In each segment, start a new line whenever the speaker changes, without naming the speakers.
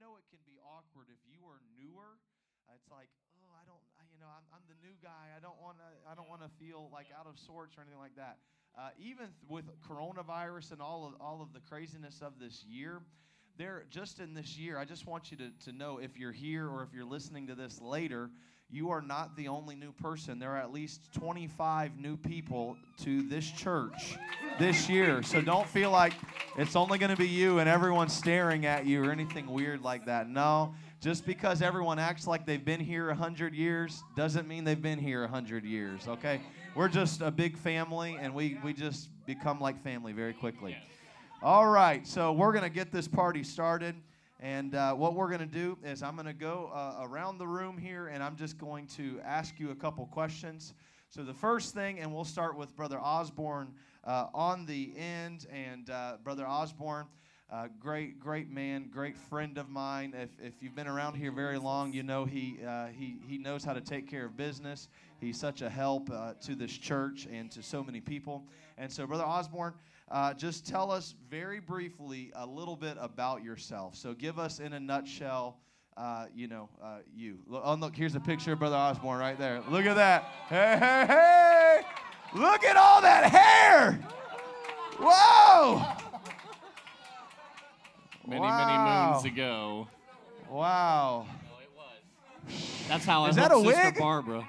know it can be awkward if you are newer. Uh, it's like, oh, I don't, I, you know, I'm, I'm the new guy. I don't want to, I don't want to feel like out of sorts or anything like that. Uh, even th- with coronavirus and all of all of the craziness of this year, there just in this year, I just want you to, to know if you're here or if you're listening to this later, you are not the only new person. There are at least 25 new people to this church this year. So don't feel like it's only going to be you and everyone staring at you or anything weird like that. No, just because everyone acts like they've been here 100 years doesn't mean they've been here 100 years, okay? We're just a big family and we, we just become like family very quickly. All right, so we're going to get this party started. And uh, what we're going to do is I'm going to go uh, around the room here and I'm just going to ask you a couple questions. So, the first thing, and we'll start with Brother Osborne uh, on the end. And uh, Brother Osborne, uh, great, great man, great friend of mine. If, if you've been around here very long, you know he, uh, he, he knows how to take care of business. He's such a help to this church and to so many people. And so, Brother Osborne, uh, just tell us very briefly a little bit about yourself. So give us in a nutshell, uh, you know, uh, you. Oh, look, here's a picture of Brother Osborne right there. Look at that. Hey, hey, hey! Look at all that hair! Whoa!
Many, wow. many moons ago.
Wow.
It was. That's how I
Is that a
Sister
wig?
Barbara.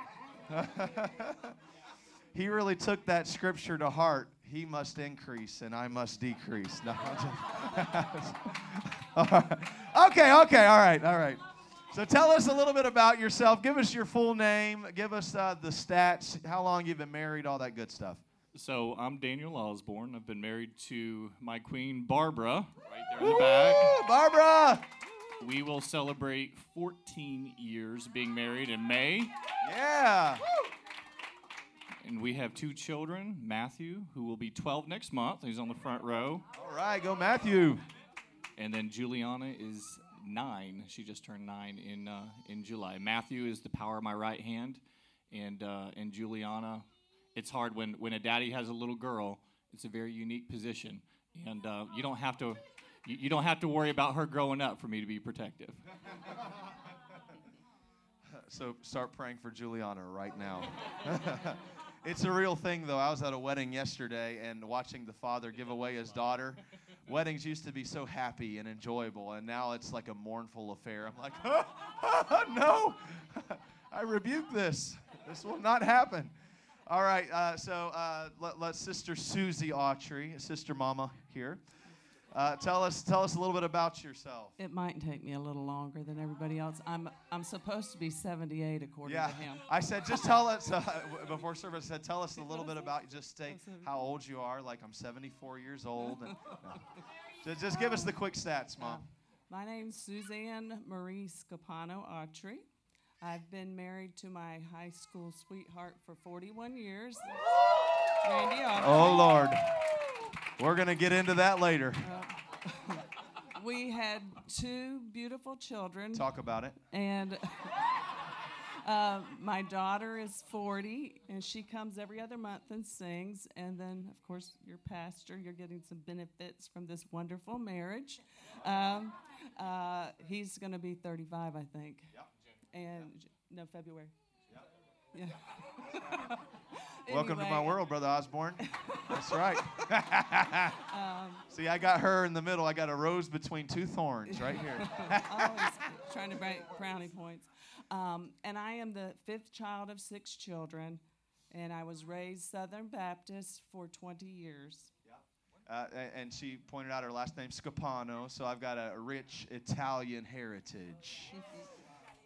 he really took that scripture to heart he must increase and I must decrease. No, Okay, okay, all right, all right. So tell us a little bit about yourself. Give us your full name. Give us uh, the stats, how long you've been married, all that good stuff.
So I'm Daniel Osborne. I've been married to my queen Barbara, right there in the back.
Barbara!
We will celebrate 14 years being married in May.
Yeah.
And we have two children Matthew, who will be 12 next month. He's on the front row.
All right, go Matthew.
And then Juliana is nine. She just turned nine in, uh, in July. Matthew is the power of my right hand. And, uh, and Juliana, it's hard when, when a daddy has a little girl, it's a very unique position. And uh, you don't have to. You, you don't have to worry about her growing up for me to be protective.
so start praying for Juliana right now. It's a real thing, though. I was at a wedding yesterday and watching the father give away his daughter. Weddings used to be so happy and enjoyable, and now it's like a mournful affair. I'm like, oh, no, I rebuke this. This will not happen. All right, uh, so uh, let, let Sister Susie Autry, Sister Mama here. Uh, tell us, tell us a little bit about yourself.
It might take me a little longer than everybody else. I'm, I'm supposed to be 78 according
yeah.
to him.
I said, just tell us uh, before service. I said, tell us a little bit about. Just state how old you are. Like I'm 74 years old. And, no. just, just give us the quick stats, mom. Uh,
my name's Suzanne Marie Scapano Autry. I've been married to my high school sweetheart for 41 years. Randy Autry.
Oh Lord. We're going to get into that later.
Uh, we had two beautiful children.
Talk about it.
And uh, my daughter is 40, and she comes every other month and sings. And then, of course, your pastor, you're getting some benefits from this wonderful marriage. Um, uh, he's going to be 35, I think.
Yep.
And no, February.
Yep. Yeah. Welcome anyway. to my world, Brother Osborne. That's right. um, See, I got her in the middle. I got a rose between two thorns right here.
always trying to break brownie points. Um, and I am the fifth child of six children, and I was raised Southern Baptist for 20 years.
Uh, and she pointed out her last name Scapano, so I've got a rich Italian heritage.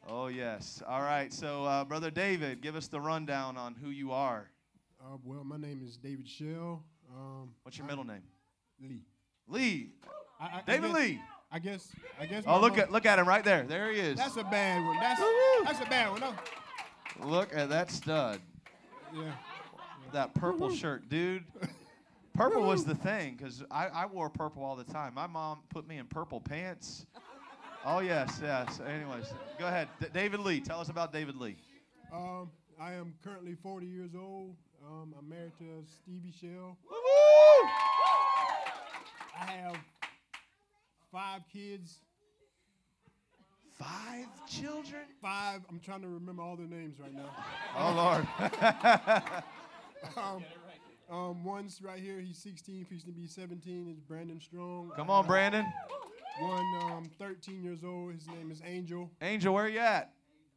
oh yes. All right. So, uh, brother David, give us the rundown on who you are.
Uh, well, my name is David Shell. Um,
What's your middle name?
Lee.
Lee.
I, I,
David
I guess,
Lee.
I guess. I guess.
Oh, look at look at him right there. There he is.
That's a bad one. That's that's a bad one. No.
Look at that stud.
Yeah.
That purple shirt, dude. Purple was the thing because I, I wore purple all the time. My mom put me in purple pants. Oh yes, yes. Anyways, go ahead, D- David Lee. Tell us about David Lee.
Um, I am currently 40 years old. Um, I'm married to Stevie Shell.
Woo-woo!
I have five kids.
Five children?
Five. I'm trying to remember all their names right now.
Oh, Lord.
Um, um, one's right here. He's 16, He's going to be 17. Is Brandon Strong.
Come on, Brandon.
One, um, 13 years old. His name is Angel.
Angel, where are you at?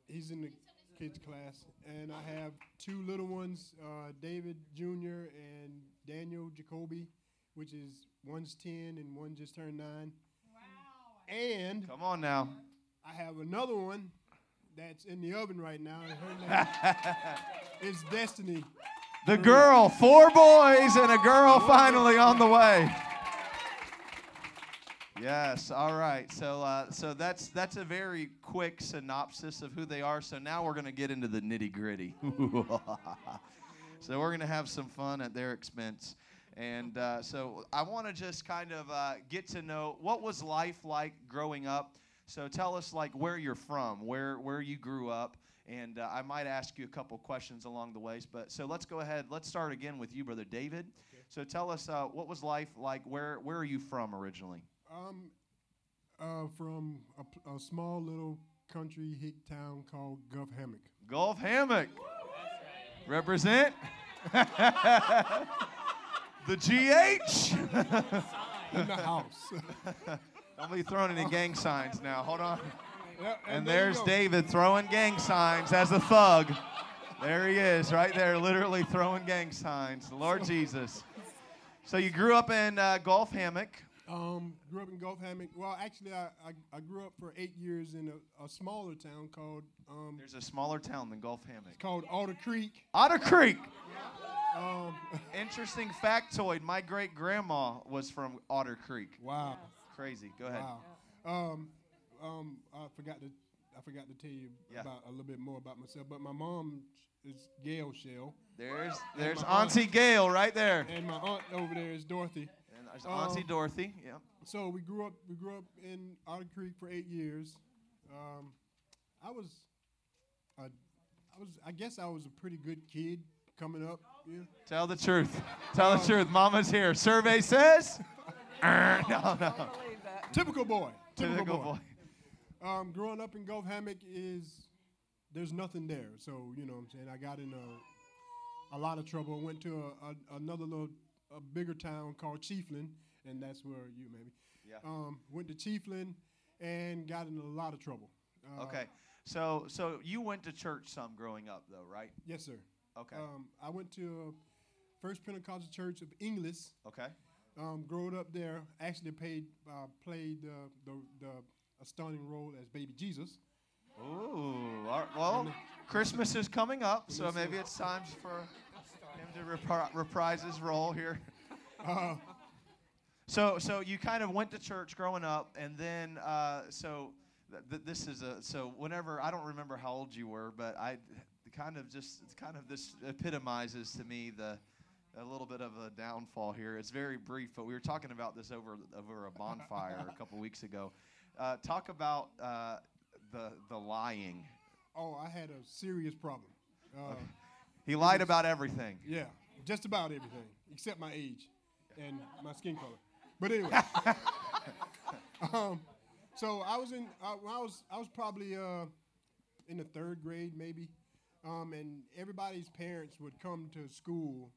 He's in the kids class. And I have two little ones, uh, David Jr. and Daniel Jacoby, which is one's 10 and one just turned nine. Wow. And
Come on now.
I have another one that's in the oven right now. And her name is Destiny.
The girl, four boys and a girl finally on the way. Yes, all right. So, uh, so that's that's a very quick synopsis of who they are. So now we're going to get into the nitty gritty. so we're going to have some fun at their expense. And uh, so I want to just kind of uh, get to know what was life like growing up. So tell us like where you're from, where where you grew up, and uh, I might ask you a couple questions along the ways. But so let's go ahead. Let's start again with you, brother David. So tell us uh, what was life like. Where where are you from originally?
Um, uh, from a small little country hick town called Gulf Hammock.
Gulf Hammock. Represent. the GH.
In the house.
Don't be throwing any gang signs now. Hold on.
Yeah,
And
there
there's. David throwing gang signs as a thug. There he is, right there, literally throwing gang signs. Lord Jesus. So you grew up in uh, Gulf Hammock.
Um, grew up in Gulf Hammock. Well, actually, I, I, I grew up for eight years in a, a smaller town called um,
There's a smaller town than Gulf Hammock.
called Otter Creek.
Otter Creek.
Um,
Interesting factoid. My great grandma was from Otter Creek.
wow,
Crazy. Go ahead.
wow. Um, um, I forgot to I forgot to tell you
Yeah.
about a little bit more about myself. But my mom is Gail Shell,
There's there's
my aunt.
Auntie Gail right there.
and my aunt over there is Dorothy.
There's Auntie
Um,
Dorothy. Yeah.
So we grew up. We grew up in Otter Creek for eight years. Um, I was, a, I was. I guess I was a pretty good kid coming up. Yeah.
Tell the truth. Tell the truth. Mama's here. Survey says. No, no.
Typical boy. Typical,
Typical
boy.
boy.
Um, growing up in Gulf Hammock is there's nothing there. So you know what I'm saying. I got in a, a lot of trouble. Went to a, a, another little a bigger town called Chiefland, and that's where you maybe.
Yeah.
Um, went to Chiefland and got in a lot of trouble. Uh,
Okay. So so you went to church some growing up though, right?
Yes, sir.
Okay.
Um, I went to uh, First Pentecostal Church of Inglis.
Okay.
Um, growing up there, actually paid, uh, played uh, the, the a stunning role as Baby Jesus.
Ooh. Well, Christmas is coming up, so maybe it's time for to repri- reprise his role here.
Uh,
So, so you kind of went to church growing up, and then, uh, so th- th- this is a so whenever I don't remember how old you were, but I kind of just it's kind of this epitomizes to me the a little bit of a downfall here. It's very brief, but we were talking about this over over a bonfire a couple weeks ago. Uh, talk about uh, the the lying.
oh, I had a serious problem. Uh,
He lied about everything.
Yeah, just about everything except my age and my skin color. But anyway, um, so I was in. When I was I was probably uh, in the third grade maybe, um, and everybody's parents would come to school,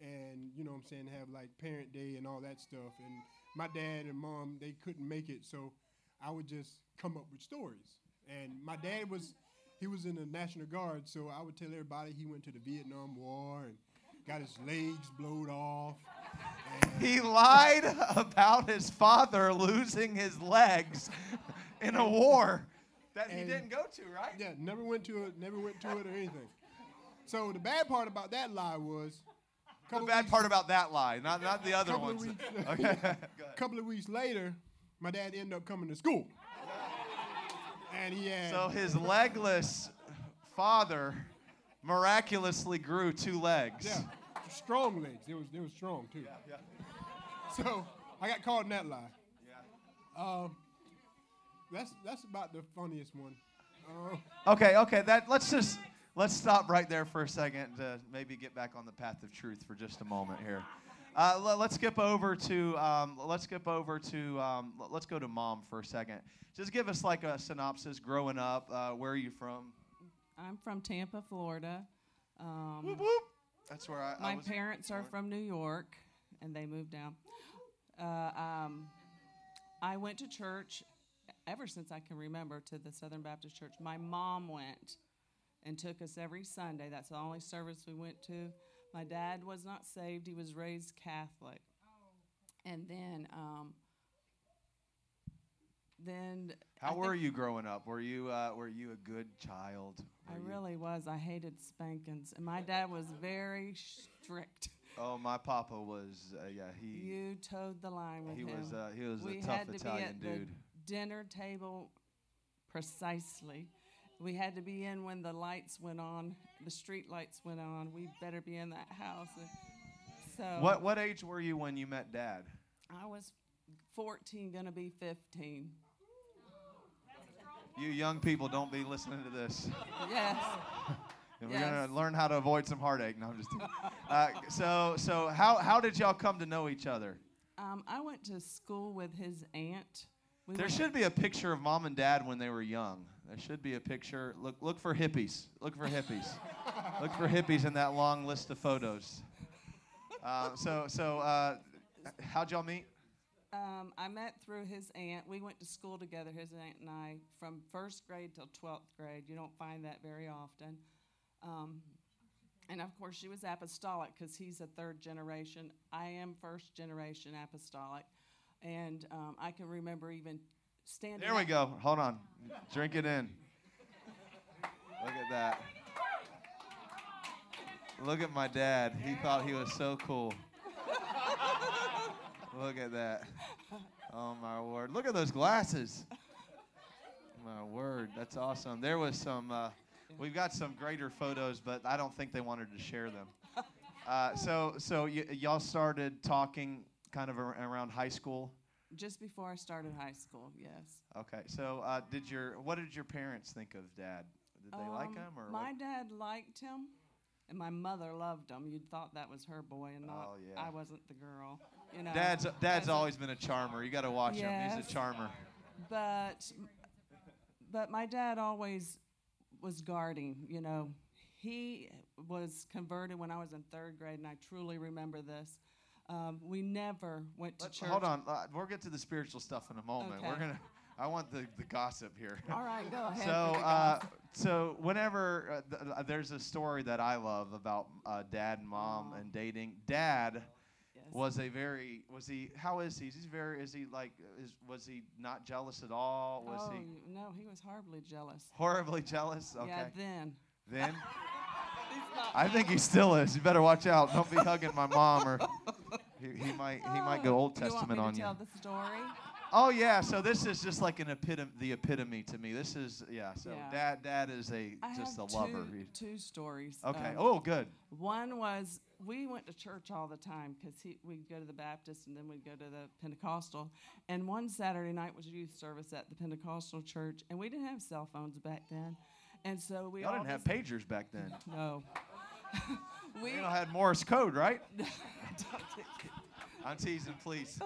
and you know what I'm saying have like parent day and all that stuff. And my dad and mom they couldn't make it, so I would just come up with stories. And my dad was he was in the National Guard, so I would tell everybody he went to the Vietnam War and got his legs blowed off.
He lied about his father losing his legs in a war that he didn't go to, right?
yeah, never went to it, never went to it or anything. So the bad part about that lie was,
The bad part about that lie, not not the other
couple
ones.
weeks,
Okay.
Couple of weeks later, my dad ended up coming to school, and he had
So his legless father miraculously grew two legs.
yeah, strong legs. They was they was strong too.
yeah.
So I got caught in that lie.
Yeah.
Um, that's that's about the funniest one. Uh,
Okay, okay. That let's just let's stop right there for a second to maybe get back on the path of truth for just a moment here. Uh, let's skip over to um, let's skip over to um, let's go to mom for a second. Just give us like a synopsis. Growing up, uh, where are you from?
I'm from Tampa, Florida. Um,
Whoop, whoop. That's where I. I
my
was
parents are from New York, and they moved down. Uh, um, I went to church ever since I can remember to the Southern Baptist Church. My mom went and took us every Sunday. That's the only service we went to. My dad was not saved; he was raised Catholic. And then, um, then
How were you growing up? Were you uh, were you a good child?
I
Were you-
really was. I hated spankings, and my dad was very strict.
Oh, my papa was. Uh, yeah, he
You toed the line with
he
him.
was uh, he was
we
a tough
had to
Italian
be at
dude.
the dinner table precisely. We had to be in when the lights went on, the street lights went on. We better be in that house. And so
What what age were you when you met dad?
I was 14, gonna be 15.
You young people don't be listening to this.
Yes.
And
Yes.
We're gonna learn how to avoid some heartache. No, I'm just. uh, so so how how did y'all come to know each other?
Um, I went to school with his aunt. We
There should be a picture of mom and dad when they were young. There should be a picture. Look look for hippies. Look for hippies. look for hippies in that long list of photos. Uh, so so uh, how'd y'all meet?
Um, I met through his aunt. We went to school together, his aunt and I, from first grade till 12th grade. You don't find that very often. Um, and of course, she was apostolic because he's a third generation. I am first generation apostolic. And um, I can remember even standing.
There we go. Hold on. Drink it in. Look at that. Look at my dad. He thought he was so cool. Look at that. Oh my word. Look at those glasses. My word. That's awesome. There was some uh, we've got some greater photos, but I don't think they wanted to share them. Uh, so so y- y'all started talking kind of ar- around high school.
Just before I started high school, yes.
Okay, so uh, did your what did your parents think of Dad? Did they like
Um,
him or
My
what?
dad liked him, and my mother loved him. You'd thought that was her boy, and not
Oh, yeah.
I wasn't the girl. You know.
Dad's Dad's
as a-
always been a charmer. You got to watch him. He's a charmer.
but but my dad always was guarding you know he was converted when i was in third grade and i truly remember this um, we never went to
Let's-
church
hold on, uh, we'll get to the spiritual stuff in a moment. We're gonna. I want the, the gossip here.
all right go ahead
So, uh, so whenever uh, th- uh, there's a story that I love about uh, dad and mom
Aw.
and dating. Dad
yes.
was a very was he? How is he? He's very? Is he like? Is was he not jealous at all? Was
oh,
he
no he was horribly jealous
horribly jealous? Okay.
yeah then
Then. I think he still is. You better watch out. Don't be hugging my mom, or he, he might he might go Old
you want
Testament
me
on
to
you.
tell the story
Oh yeah. So this is just like an epitome, the epitome to me. This is yeah. So
Yeah.
dad dad is a
I
just
have
a lover.
two,
He-
two stories
Okay.
Um,
oh good.
One was we went to church all the time because we'd go to the Baptist and then we'd go to the Pentecostal. And one Saturday night was youth service at the Pentecostal church, and we didn't have cell phones back then. And so we
Y'all
all
didn't have
just-
pagers back then.
No. we
You all had Morse code, right? I'm teasing, please.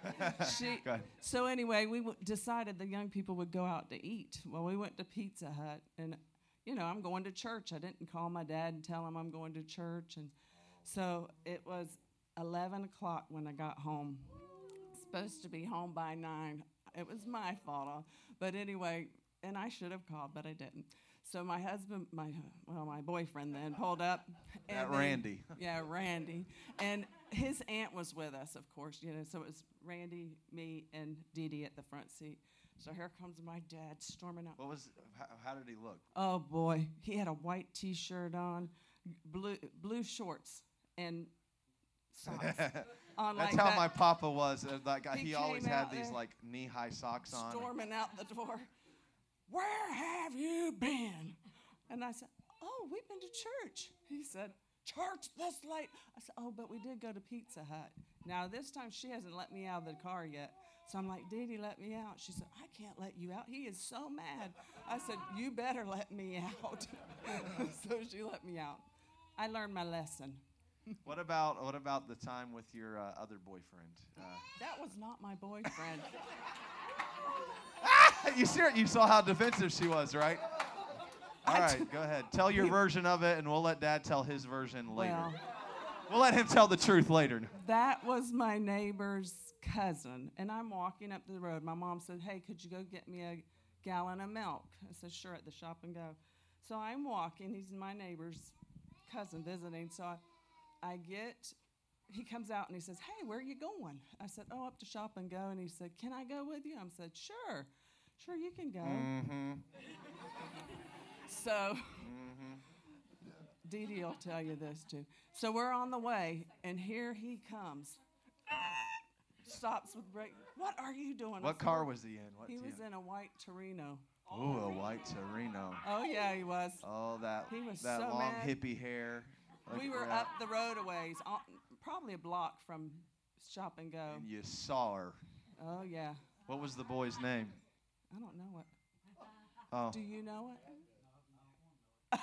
she,
Go ahead.
so anyway, we w- decided the young people would go out to eat. Well, we went to Pizza Hut, and you know, I'm going to church. I didn't call my dad and tell him I'm going to church, and so it was 11 o'clock when I got home. Supposed to be home by nine. It was my fault, uh, but anyway, and I should have called, but I didn't. So my husband, my well, my boyfriend then pulled up. and
That
then-
Randy.
yeah, Randy. And his aunt was with us, of course, you know, so it was Randy, me, and Dee Dee at the front seat. So here comes my dad storming out.
What was? How, how did he look?
Oh boy, he had a white T-shirt on, blue blue shorts, and socks on
That's
like
how
that,
my papa was. uh, Like
He
he, always had these like knee-high socks on.
storming out the door. Where have you been? And I said, Oh, we've been to church. He said, Church this late. I said, Oh, but we did go to Pizza Hut. Now, this time she hasn't let me out of the car yet. So I'm like, Did he let me out? She said, I can't let you out. He is so mad. I said, You better let me out. so she let me out. I learned my lesson.
What about what about the time with your uh, other boyfriend? Uh,
That was not my boyfriend.
you see, you saw how defensive she was, right? All right, go ahead. Tell your version of it, and we'll let Dad tell his version later.
well,
We'll let him tell the truth later.
that was my neighbor's cousin, and I'm walking up the road. My mom said, "Hey, could you go get me a gallon of milk?" I said, "Sure," at the shop and go. So I'm walking. He's my neighbor's cousin visiting. So I, I get. He comes out and he says, "Hey, where are you going?" I said, "Oh, up to shop and go." And he said, "Can I go with you?" I said, "Sure, sure, you can go."
Mm-hmm.
So, Dee Dee will tell you this too. So we're on the way, and here he comes. Stops with brake. What are you doing?
What car was he in? What
He
team?
was in a white Torino.
Ooh, a white Torino.
Oh yeah, he was.
Oh, that
He was
that
so
long
mad.
hippie hair. Look
we were
that.
up the road a ways, probably a block from Shop and Go.
and you saw her.
Oh yeah.
What was the boy's name?
I don't know it.
Oh,
Do you know it?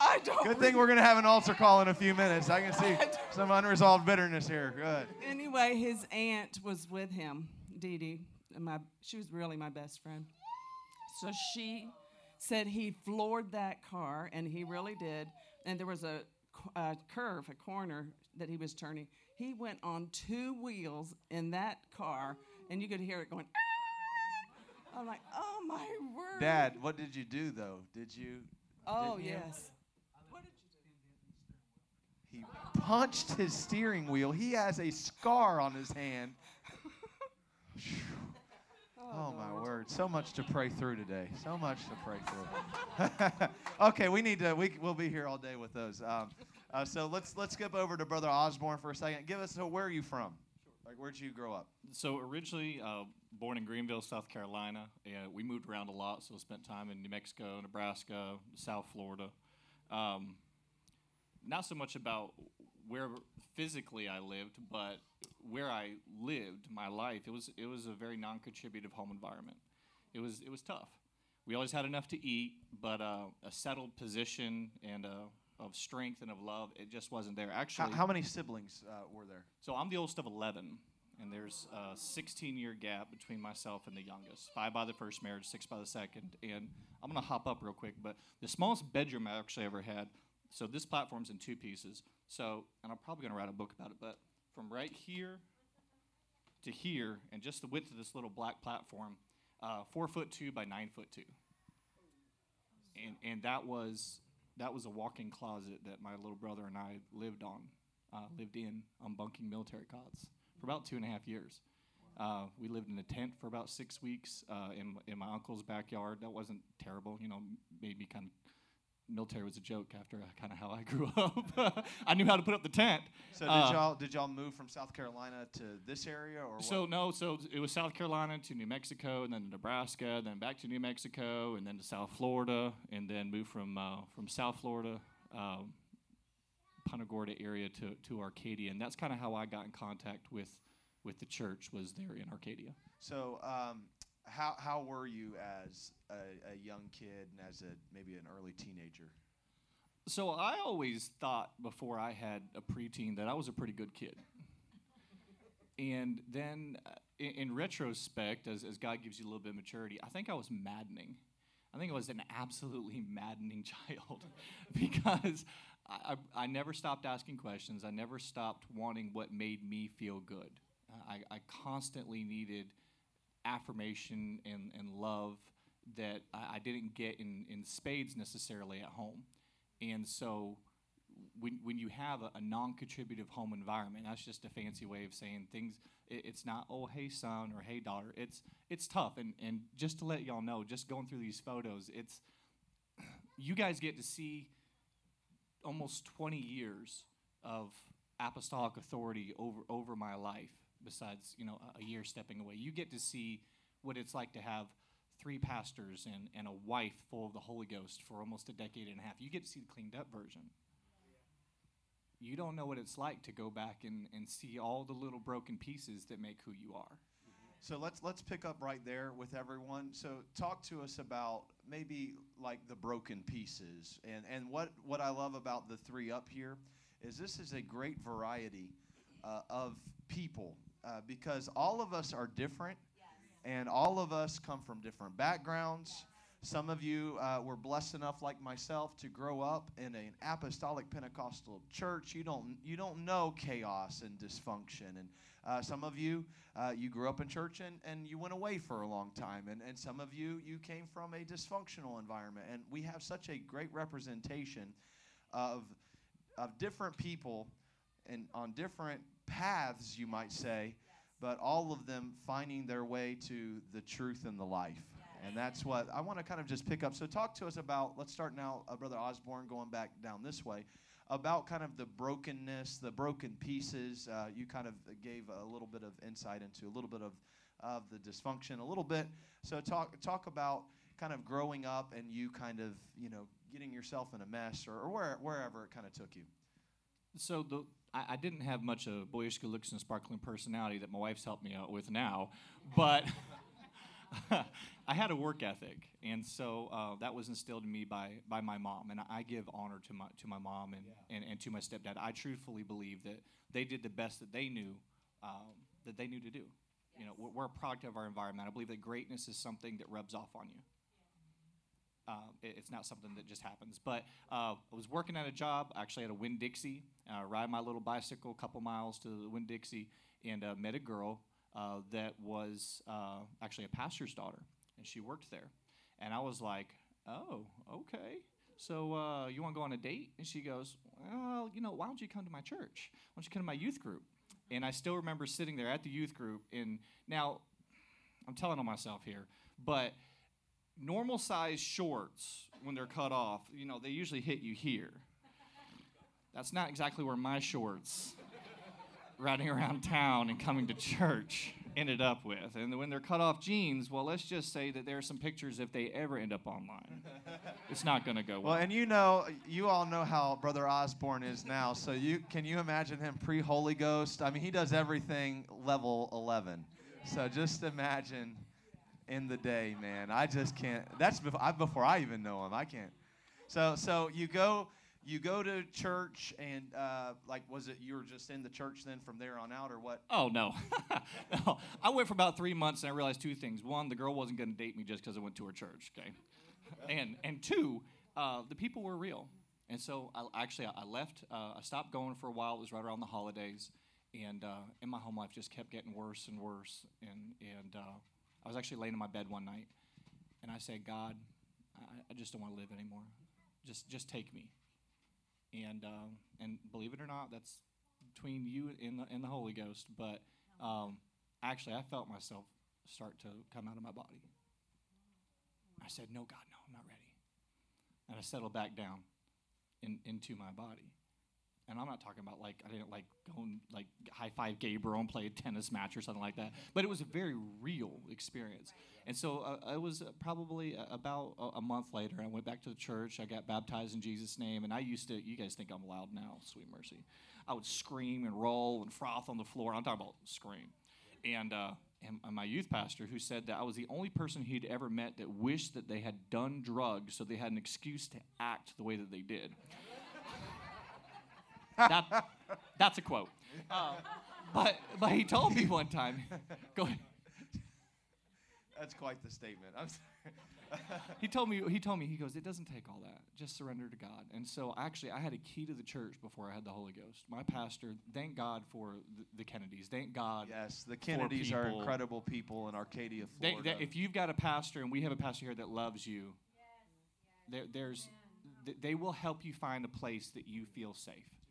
I don't.
good thing we're gonna have an altar call in a few minutes. I can see some unresolved bitterness here. Good.
Anyway, his aunt was with him, Dee Dee. and My, she was really my best friend. So she said he floored that car, and he really did. And there was a, c- a curve, a corner that he was turning. He went on two wheels in that car, and you could hear it going. "Ah!" I'm like, oh my word.
Dad, what did you do though? Did you?
Oh
didn't you?
yes. What did you do?
He punched his steering wheel. He has a scar on his hand. Phew. Oh my word! So much to pray through today. So much to pray through. okay, we need to. We we'll be here all day with those. Um, uh, so let's let's skip over to Brother Osborne for a second. Give us so where are you from? Like where'd you grow up?
So originally uh, born in Greenville, South Carolina, and we moved around a lot. So spent time in New Mexico, Nebraska, South Florida. Um, not so much about where physically I lived, but where I lived my life. It was it was a very non-contributive home environment. It was it was tough. We always had enough to eat, but uh, a settled position and uh, of strength and of love, it just wasn't there.
How,
Actually,
how many siblings uh, were there?
so I'm the oldest of 11, and there's a 16 year gap between myself and the youngest. Five by the first marriage, six by the second. And I'm going to hop up real quick, but the smallest bedroom I actually ever had. So this platform's in two pieces. So, and I'm probably going to write a book about it, but from right here to here, and just the width of this little black platform, uh, four foot two by nine foot two. And, and that was that was a walk-in closet that my little brother and I lived on, uh, lived in on bunking military cots for about two and a half years. Uh, we lived in a tent for about six weeks uh, in, in my uncle's backyard. That wasn't terrible, you know. Made me kind of military was a joke after kind of how I grew up. I knew how to put up the tent.
So did
Uh,
y'all did y'all move from South Carolina to this area or
So no, so it was South Carolina to New Mexico, and then Nebraska, then back to New Mexico, and then to South Florida, and then moved from uh, from South Florida, um, Punta Gorda area to to Arcadia, and that's kind of how I got in contact with with the church was there in Arcadia.
So, um, how how were you as a, a young kid and as a maybe an early teenager?
So I always thought before I had a preteen that I was a pretty good kid. And then, uh, in, in retrospect, as, as God gives you a little bit of maturity, I think I was maddening. I think I was an absolutely maddening child because I, I, I never stopped asking questions. I never stopped wanting what made me feel good. I, I constantly needed affirmation and, and love that I, I didn't get in, in spades necessarily at home. And so when, when you have a, a non-contributive home environment, that's just a fancy way of saying things. It, it's not, oh, hey, son, or hey, daughter. It's, it's tough. And, and just to let y'all know, just going through these photos, it's, you guys get to see almost 20 years of apostolic authority over, over my life besides, you know, a, year stepping away. You get to see what it's like to have three pastors and, and a wife full of the Holy Ghost for almost a decade and a half. You get to see the cleaned up version. You don't know what it's like to go back and, and see all the little broken pieces that make who you are.
So let's let's pick up right there with everyone. So talk to us about maybe like the broken pieces and and what what I love about the three up here is this is a great variety uh, of people uh, because all of us are different and all of us come from different backgrounds. Some of you uh, were blessed enough, like myself, to grow up in an apostolic Pentecostal church. You don't you don't know chaos and dysfunction, and uh, some of you uh, you grew up in church and, and you went away for a long time, and, and some of you you came from a dysfunctional environment. And we have such a great representation of of different people and on different paths, you might say, but all of them finding their way to the truth and the life. And that's what I want to kind of just pick up. So, talk to us about, let's start now, uh, Brother Osborne, going back down this way, about kind of the brokenness, the broken pieces. Uh, you kind of gave a little bit of insight into a little bit of, of the dysfunction, a little bit. So, talk, talk about kind of growing up and you kind of, you know, getting yourself in a mess or, or where, wherever it kind of took you.
So the I, I didn't have much of boyish good looks and sparkling personality that my wife's helped me out with now, but I had a work ethic, and so uh, that was instilled in me by by my mom, and I give honor to my to my mom and, yeah. and, and to my stepdad. I truthfully believe that they did the best that they knew um, that they knew to do. Yes. You know, we're, we're, a product of our environment. I believe that greatness is something that rubs off on you. Um, it, it's not something that just happens. But uh, I was working at a job, actually at a Winn Dixie, uh, ride my little bicycle a couple miles to the Winn Dixie, and uh, met a girl uh, that was uh, actually a pastor's daughter, and she worked there. And I was like, oh, okay. So uh, you want to go on a date? And she goes, well, you know, why don't you come to my church? Why don't you come to my youth group? And I still remember sitting there at the youth group. And now, I'm telling on myself here, but normal size shorts, when they're cut off, you know, they usually hit you here. That's not exactly where my shorts riding around town and coming to church ended up with. And when they're cut off jeans, well, let's just say that there are some pictures if they ever end up online. it's not going to go well.
Well, and you know, you all know how Brother Osborne is now. So you can you imagine him pre Holy Ghost? I mean, he does everything level 11. So just imagine in the day, man. I just can't. That's before I, before I even know him. I can't. So so you go you go to church and uh, like was it you were just in the church then from there on out or what?
Oh no, no. I went for about three months and I realized two things. One, the girl wasn't going to date me just because I went to her church. Okay, and and two, uh, the people were real. And so I actually I left. Uh, I stopped going for a while. It was right around the holidays, and uh, and my home life just kept getting worse and worse. And and uh, I was actually laying in my bed one night, and I said, God, I, I just don't want to live anymore. Just, just take me. And um, and believe it or not, that's between you and the, and the Holy Ghost. But um, actually, I felt myself start to come out of my body. I said, No, God, no, I'm not ready. And I settled back down in, into my body and I'm not talking about like I didn't like go and like high five Gabriel and play a tennis match or something like that, but it was a very real experience. And so uh, it was probably about a, a, month later. I went back to the church. I got baptized in Jesus' name, and I used to. You guys think I'm loud now? Sweet mercy. I would scream and roll and froth on the floor. I'm talking about scream. And uh, and my youth pastor, who said that I was the only person he'd ever met that wished that they had done drugs so they had an excuse to act the way that they did. That, that's a quote. Uh, but, but he told me one time, go ahead.
That's quite the statement.
he told me he told me he goes it doesn't take all that. Just surrender to god. And so actually i had a key to the church before i had the holy ghost. My pastor thank god for the, the kennedys. Thank god
yes the kennedys are incredible people in arcadia florida
they, they, if you've got a pastor and we have a pastor here that loves you there, there's they will help you find a place that you feel safe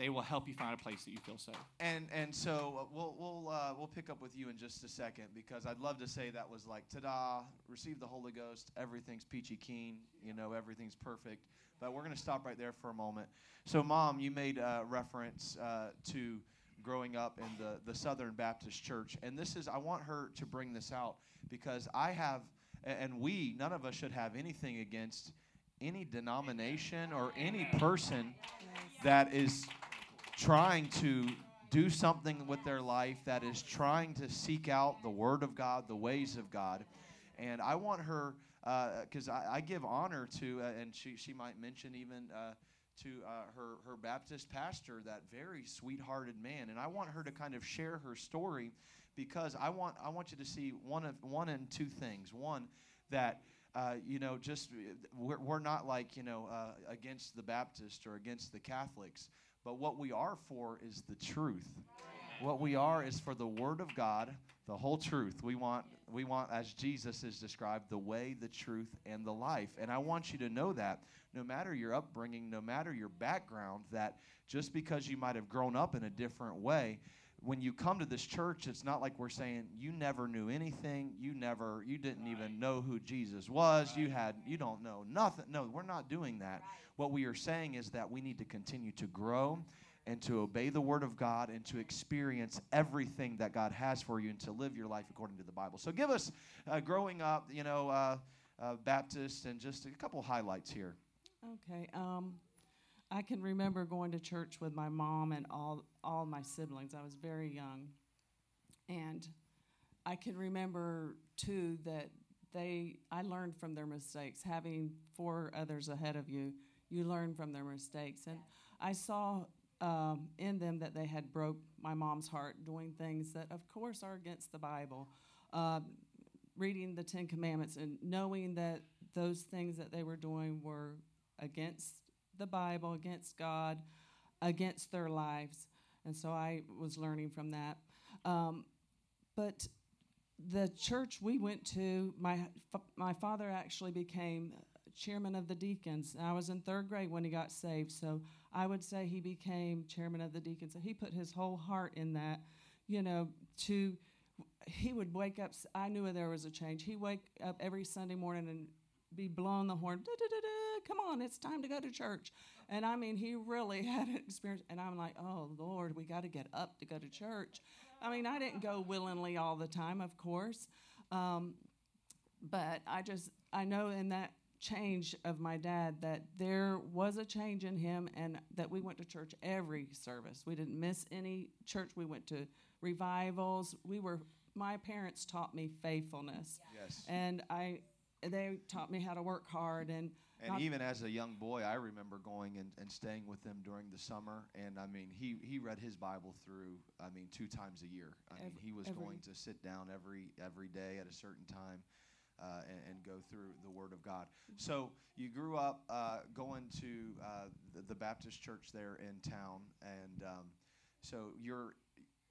they will help you find a place that you feel safe.
And and so uh, we'll we'll uh, we'll pick up with you in just a second because I'd love to say that was like ta-da, receive the Holy Ghost, everything's peachy keen, you know, everything's perfect. But we're going to stop right there for a moment. So, Mom, you made uh, reference uh, to growing up in the the Southern Baptist Church, and this is I want her to bring this out because I have, and we none of us should have anything against any denomination or any person that is trying to do something with their life that is trying to seek out the Word of God, the ways of God. And I want her, because I, I give honor to, uh, and she, she might mention even uh, to uh, her, her Baptist pastor, that very sweethearted man. And I want her to kind of share her story because I want, I want you to see one, of, one and two things. One, that uh, you know, just we're, we're not like, you know, uh, against the Baptist or against the Catholics, but what we are for is the truth. What we are is for the Word of God, the whole truth. We want, we want, as Jesus is described, the way, the truth, and the life. And I want you to know that no matter your upbringing, no matter your background, that just because you might have grown up in a different way, when you come to this church, it's not like we're saying you never knew anything, you never, you didn't even know who Jesus was, you had, you don't know nothing. No, we're not doing that. What we are saying is that we need to continue to grow and to obey the Word of God and to experience everything that God has for you and to live your life according to the Bible. So, give us uh, growing up, you know, uh, uh, Baptist, and just a couple highlights here.
Okay. Um, I can remember going to church with my mom and all all my siblings. I was very young, and I can remember too that they I learned from their mistakes. Having four others ahead of you, you learn from their mistakes, and I saw um, in them that they had broke my mom's heart doing things that, of course, are against the Bible. Uh, reading the Ten Commandments and knowing that those things that they were doing were against the Bible, against God, against their lives. And so I was learning from that. Um, but the church we went to, my, my father actually became chairman of the deacons. I was in third grade when he got saved, so I would say he became chairman of the deacons. So he put his whole heart in that, you know, to he would wake up. I knew there was a change. He wake up every Sunday morning and be blowing the horn. Come on, it's time to go to church. And I mean, he really had an experience. And I'm like, oh Lord, we got to get up to go to church. I mean, I didn't go willingly all the time, of course, um, but I just I know in that change of my dad that there was a change in him and that we went to church every service. We didn't miss any church. We went to revivals. We were my parents taught me faithfulness.
Yes.
And I they taught me how to work hard and
and
not-
even as a young boy, I remember going and, and staying with them during the summer. And I mean, he, he read his Bible through, I mean, two times a year. I mean, he was
every-
going to sit down every, every day at a certain time uh, and, and go through the Word of God. So you grew up uh, going to uh, the, the Baptist church there in town. And um, so you're,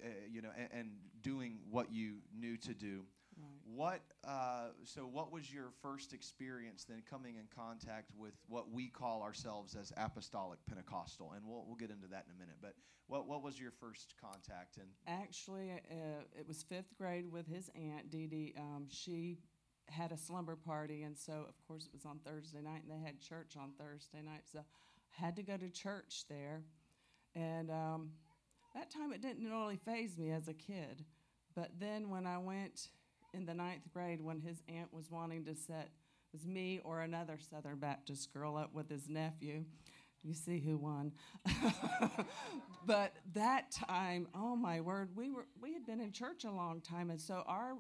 uh, you know, and, and doing what you knew to do.
Right.
What uh, so what was your first experience then coming in contact with what we call ourselves as apostolic Pentecostal, and we'll we'll get into that in a minute. But what what was your first contact and
Actually, uh, it was fifth grade with his aunt Dee Dee. Um, she had a slumber party, and so of course it was on Thursday night, and they had church on Thursday night. So I had to go to church there, and um, that time it didn't really faze me as a kid. But then when I went in the ninth grade, when his aunt was wanting to set was me or another Southern Baptist girl up with his nephew. You see who won. but that time, oh my word, we were we had been in church a long time, and so our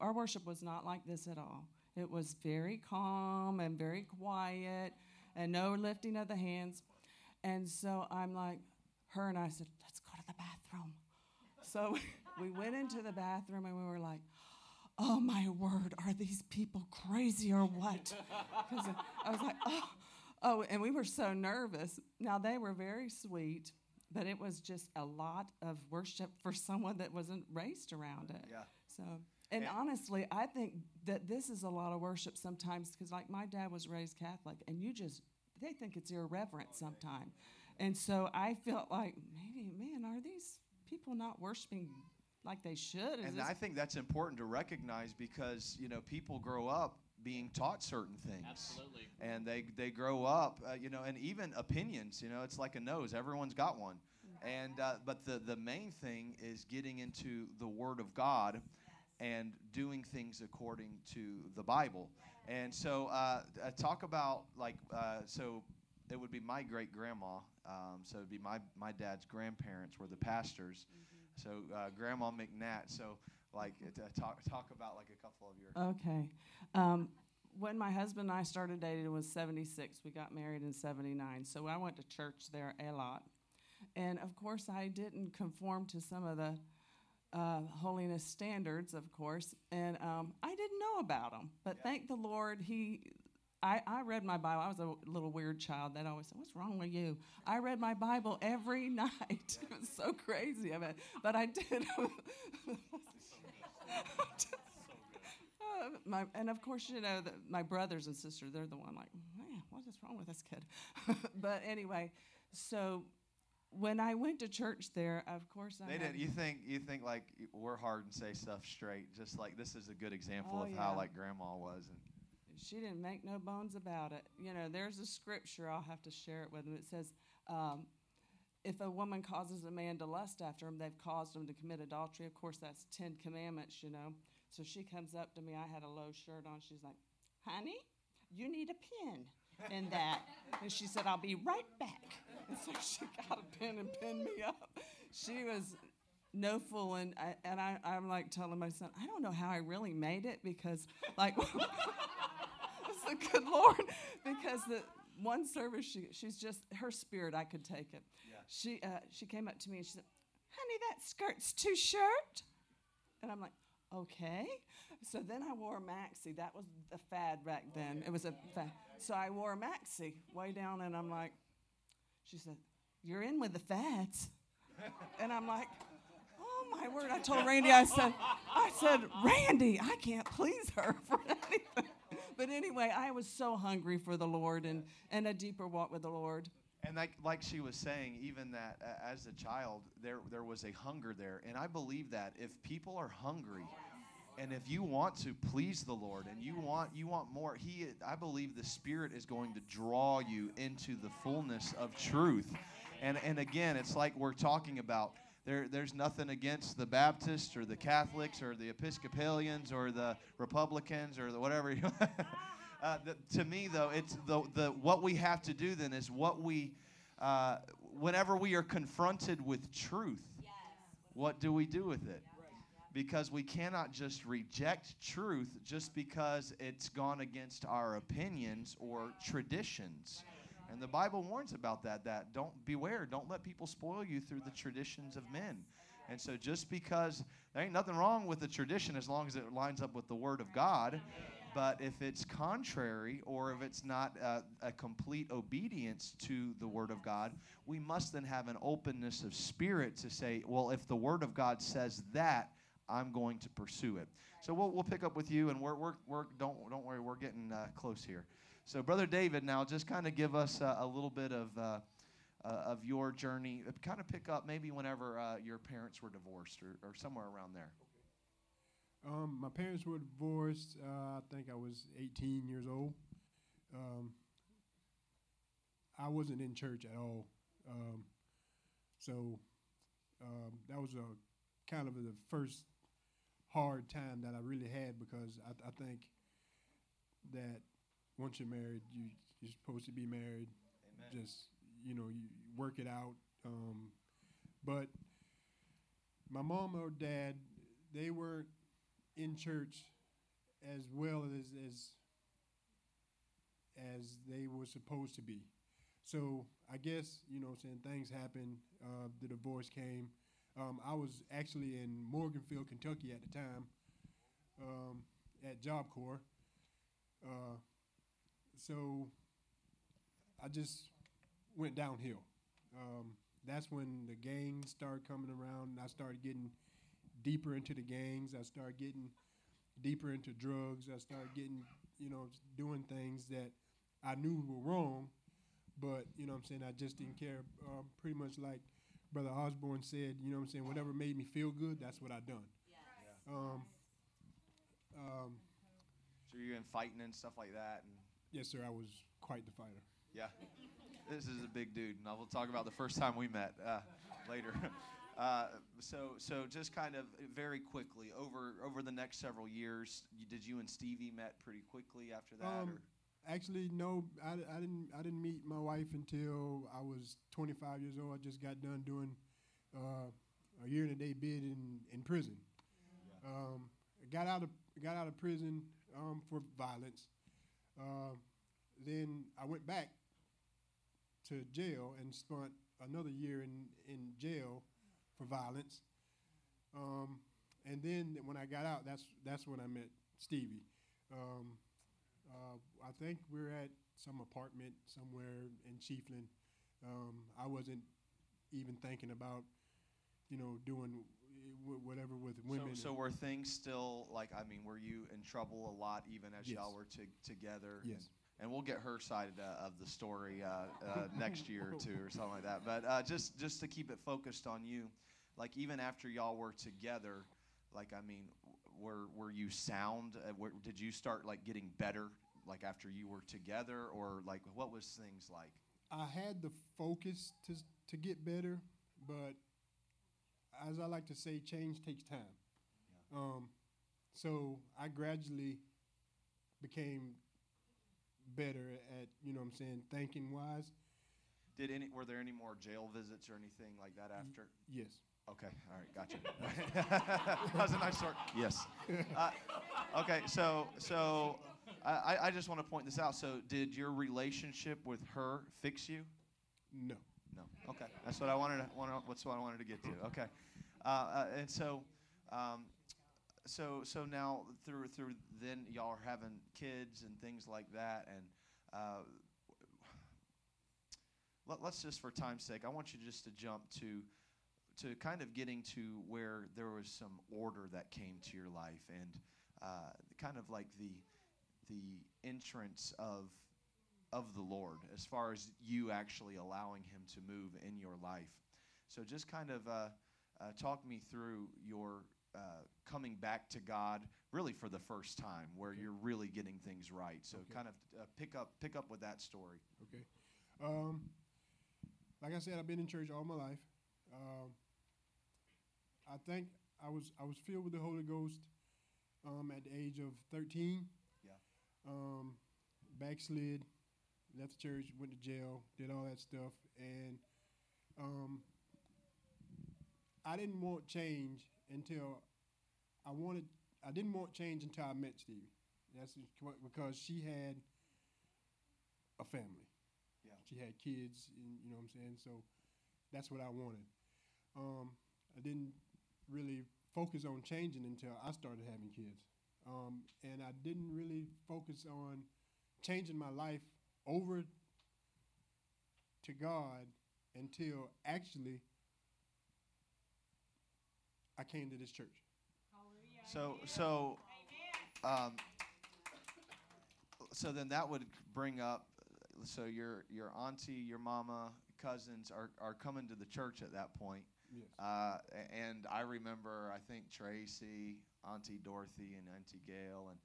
our worship was not like this at all. It was very calm and very quiet, and no lifting of the hands. And so I'm like, her and I said, let's go to the bathroom. So we went into the bathroom and we were like, oh my word, are these people crazy or what? 'Cause I was like, oh, oh, and we were so nervous. Now they were very sweet, but it was just a lot of worship for someone that wasn't raised around it.
yeah
So, and
And-
honestly, I think that this is a lot of worship sometimes because, like, my dad was raised Catholic, and you just they think it's irreverent oh, sometimes, and so I felt like, maybe, man, are these people not worshiping like they should? Is
and
this-
I think that's important to recognize because you know people grow up being taught certain things.
Absolutely.
and they they grow up, uh, you know, and even opinions, you know, it's like a nose. Everyone's got one, and uh, but the the main thing is getting into the Word of God, and doing things according to the Bible. And so, uh, uh, talk about like uh, so. it would be my great grandma. Um, so it'd be my my dad's grandparents were the pastors. So uh, Grandma McNatt. So like uh, talk talk about like a couple of your.
Okay. Um, when my husband and I started dating, it was 76. We got married in 79. So I went to church there a lot. And of course, I didn't conform to some of the uh, holiness standards, of course, and um, I didn't know about them. But
Yeah.
thank the Lord, He. I, I read my Bible. I was a little weird child that always said, What's wrong with you? I read my Bible every night. it was so crazy of it. But I did. Uh, my, and of course, you know, the, my brothers and sisters, they're the one like, man, what is wrong with this kid? but anyway, so when I went to church there, of course, I
They didn't. You think you think like we're hard and say stuff straight. Just like this is a good example
Oh,
of how like Grandma was. And
she didn't make no bones about it. You know, there's a scripture, I'll have to share it with them. It says, um, if a woman causes a man to lust after him, they've caused him to commit adultery. Of course, that's Ten Commandments, you know. So she comes up to me. I had a low shirt on. She's like, honey, you need a pin in that. and she said, I'll be right back. And so she got a pin and pinned me up. She was no fooling. I, and I, I'm like telling my son, I don't know how I really made it because, like, good Lord. Because the one service, she, she's just, her spirit, I could take it.
Yeah.
She, uh, she came up to me and she said, honey, that skirt's too short. And I'm like, okay. So then I wore a maxi. That was the fad back then. It was a fad. So I wore a maxi way down, and I'm like, she said, you're in with the fads. And I'm like, oh my word. I told Randy, I said, I said, Randy, I can't please her for anything. But anyway, I was so hungry for the Lord and, and a deeper walk with the Lord.
and like like she was saying, even that uh, as a child, there there was a hunger there, and I believe that if people are hungry. And if you want to please the Lord and you want you want more, he I believe the Spirit is going to draw you into the fullness of truth. And and again, it's like we're talking about there, there's nothing against the Baptists or the Catholics or the Episcopalians or the Republicans or the whatever. uh, the, to me, though, it's the, the what we have to do then is what we, uh, whenever we are confronted with truth, what do we do with it? Because we cannot just reject truth just because it's gone against our opinions or traditions. And the Bible warns about that. That don't beware. Don't let people spoil you through the traditions of men. And so, just because there ain't nothing wrong with the tradition as long as it lines up with the Word of God, but if it's contrary or if it's not uh, a complete obedience to the Word of God, we must then have an openness of spirit to say, well, if the Word of God says that, I'm going to pursue it. So we'll, we'll pick up with you, and we're, we're, we're don't don't worry, we're getting uh, close here. So, Brother David, now just kind of give us uh, a little bit of uh, uh, of your journey. Kind of pick up maybe whenever uh, your parents were divorced or, or somewhere around there.
Um, my parents were divorced. Uh, I think I was 18 years old. Um, I wasn't in church at all. Um, so um, that was a kind of the first hard time that I really had because I, I think that once you're married, you, you're supposed to be married. Just you know, you work it out. Um, but my mom or dad, they weren't in church as well as as as they were supposed to be. So I guess you know, I'm saying things happened. Uh, the divorce came. Um, I was actually in Morganfield, Kentucky at the time, um, at Job Corps. Uh, so I just went downhill. Um, that's when the gangs started coming around. And I started getting deeper into the gangs. I started getting deeper into drugs. I started getting, you know, doing things that I knew were wrong, but you know what I'm saying I just didn't care. Um, pretty much like Brother Osborne said, you know what I'm saying. Whatever made me feel good, that's what I done. Um, um,
So you're in fighting and stuff like that, and
yes, sir. I was quite the fighter.
yeah, this is a big dude, and I will talk about the first time we met uh, later. Uh, so, so just kind of very quickly over over the next several years, you, did you and Stevie met pretty quickly after that?
Um,
or?
actually, no. I, I didn't. I didn't meet my wife until I was 25 years old. I just got done doing uh, a year and a day bid in in prison. Um, got out of got out of prison um, for violence. Uh, then I went back to jail and spent another year in in jail for violence. Um, and then when I got out, that's that's when I met Stevie. Um, uh, I think we're at some apartment somewhere in Chiefland. Um, I wasn't even thinking about, you know, doing whatever with women.
So, so were things still like? I mean, were you in trouble a lot even as
Yes.
y'all were to, together?
Yes.
And we'll get her side uh, of the story uh, uh, next year or two or something like that. But uh, just just to keep it focused on you, like even after y'all were together, like I mean, were were you sound? Uh, were, did you start like getting better like after you were together, or like what was things like?
I had the focus to to get better, but as I like to say, change takes time. Um, so I gradually became better at you know what I'm saying thinking wise.
Did any were there any more jail visits or anything like that after?
Yes.
Okay, all right, gotcha. that was a nice short. Yes. Uh, okay, so so I, I just want to point this out. So, did your relationship with her fix you?
No.
No. Okay, that's what I wanted. To, what's what I wanted to get to. Okay, uh, uh, and so, um, so so now through through then y'all are having kids and things like that, and uh, let, let's just for time's sake, I want you just to jump to to kind of getting to where there was some order that came to your life and uh, kind of like the the entrance of of the Lord as far as you actually allowing Him to move in your life. So just kind of uh, uh, talk me through your uh, coming back to God really for the first time, where
Okay.
you're really getting things right. So
Okay.
kind of uh, pick up pick up with that story.
Okay. Um, like I said, I've been in church all my life. Um, I think I was I was filled with the Holy Ghost um, at the age of 13.
Yeah.
Um, backslid, left the church, went to jail, did all that stuff, and um, I didn't want change until I wanted. I didn't want change until I met Stevie. That's because she had a family.
Yeah.
She had kids, and you know what I'm saying. So that's what I wanted. Um, I didn't really focus on changing until I started having kids, um, and I didn't really focus on changing my life over to God until actually I came to this church.
So so um, so then that would bring up so your your auntie, your mama, cousins are, are coming to the church at that point.
Yes.
Uh, and I remember, I think Tracy, Auntie Dorothy, and Auntie Gail, and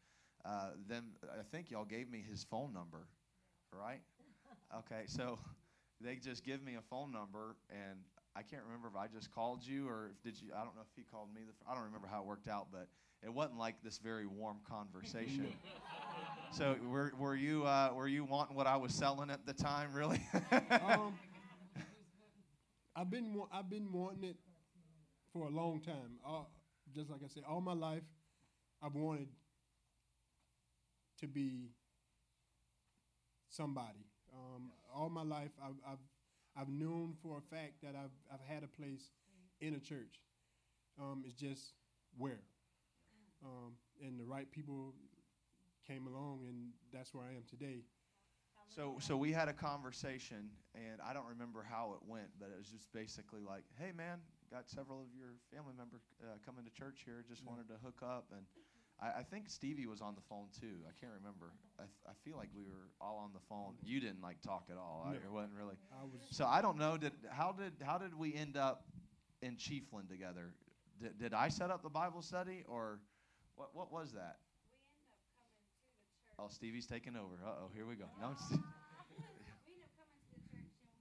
uh, them. I think y'all gave me his phone number, right? Okay, so they just give me a phone number, and I can't remember if I just called you or if did you. I don't know if he called me. The, I don't remember how it worked out, but it wasn't like this very warm conversation. so were were you uh, were you wanting what I was selling at the time, really?
um, I've been wa- I've been wanting it for a long time. Uh, just like I said, all my life, I've wanted to be somebody. Um, all my life, I've, I've I've known for a fact that I've I've had a place in a church. Um, it's just where, um, and the right people came along, and that's where I am today.
So, so we had a conversation, and I don't remember how it went, but it was just basically like, "Hey, man, got several of your family members uh, coming to church here. Just
Yeah.
wanted to hook up." And I, I think Stevie was on the phone too. I can't remember. I feel like we were all on the phone. You didn't like talk at all. I, it wasn't really.
I was
So I don't know. Did how did how did we end up in Chiefland together? Did, did I set up the Bible study, or what? What was that? We ended up coming to the church. Oh, Stevie's taking over. Uh oh, here we go. No, I'm just-
We end up coming to the church and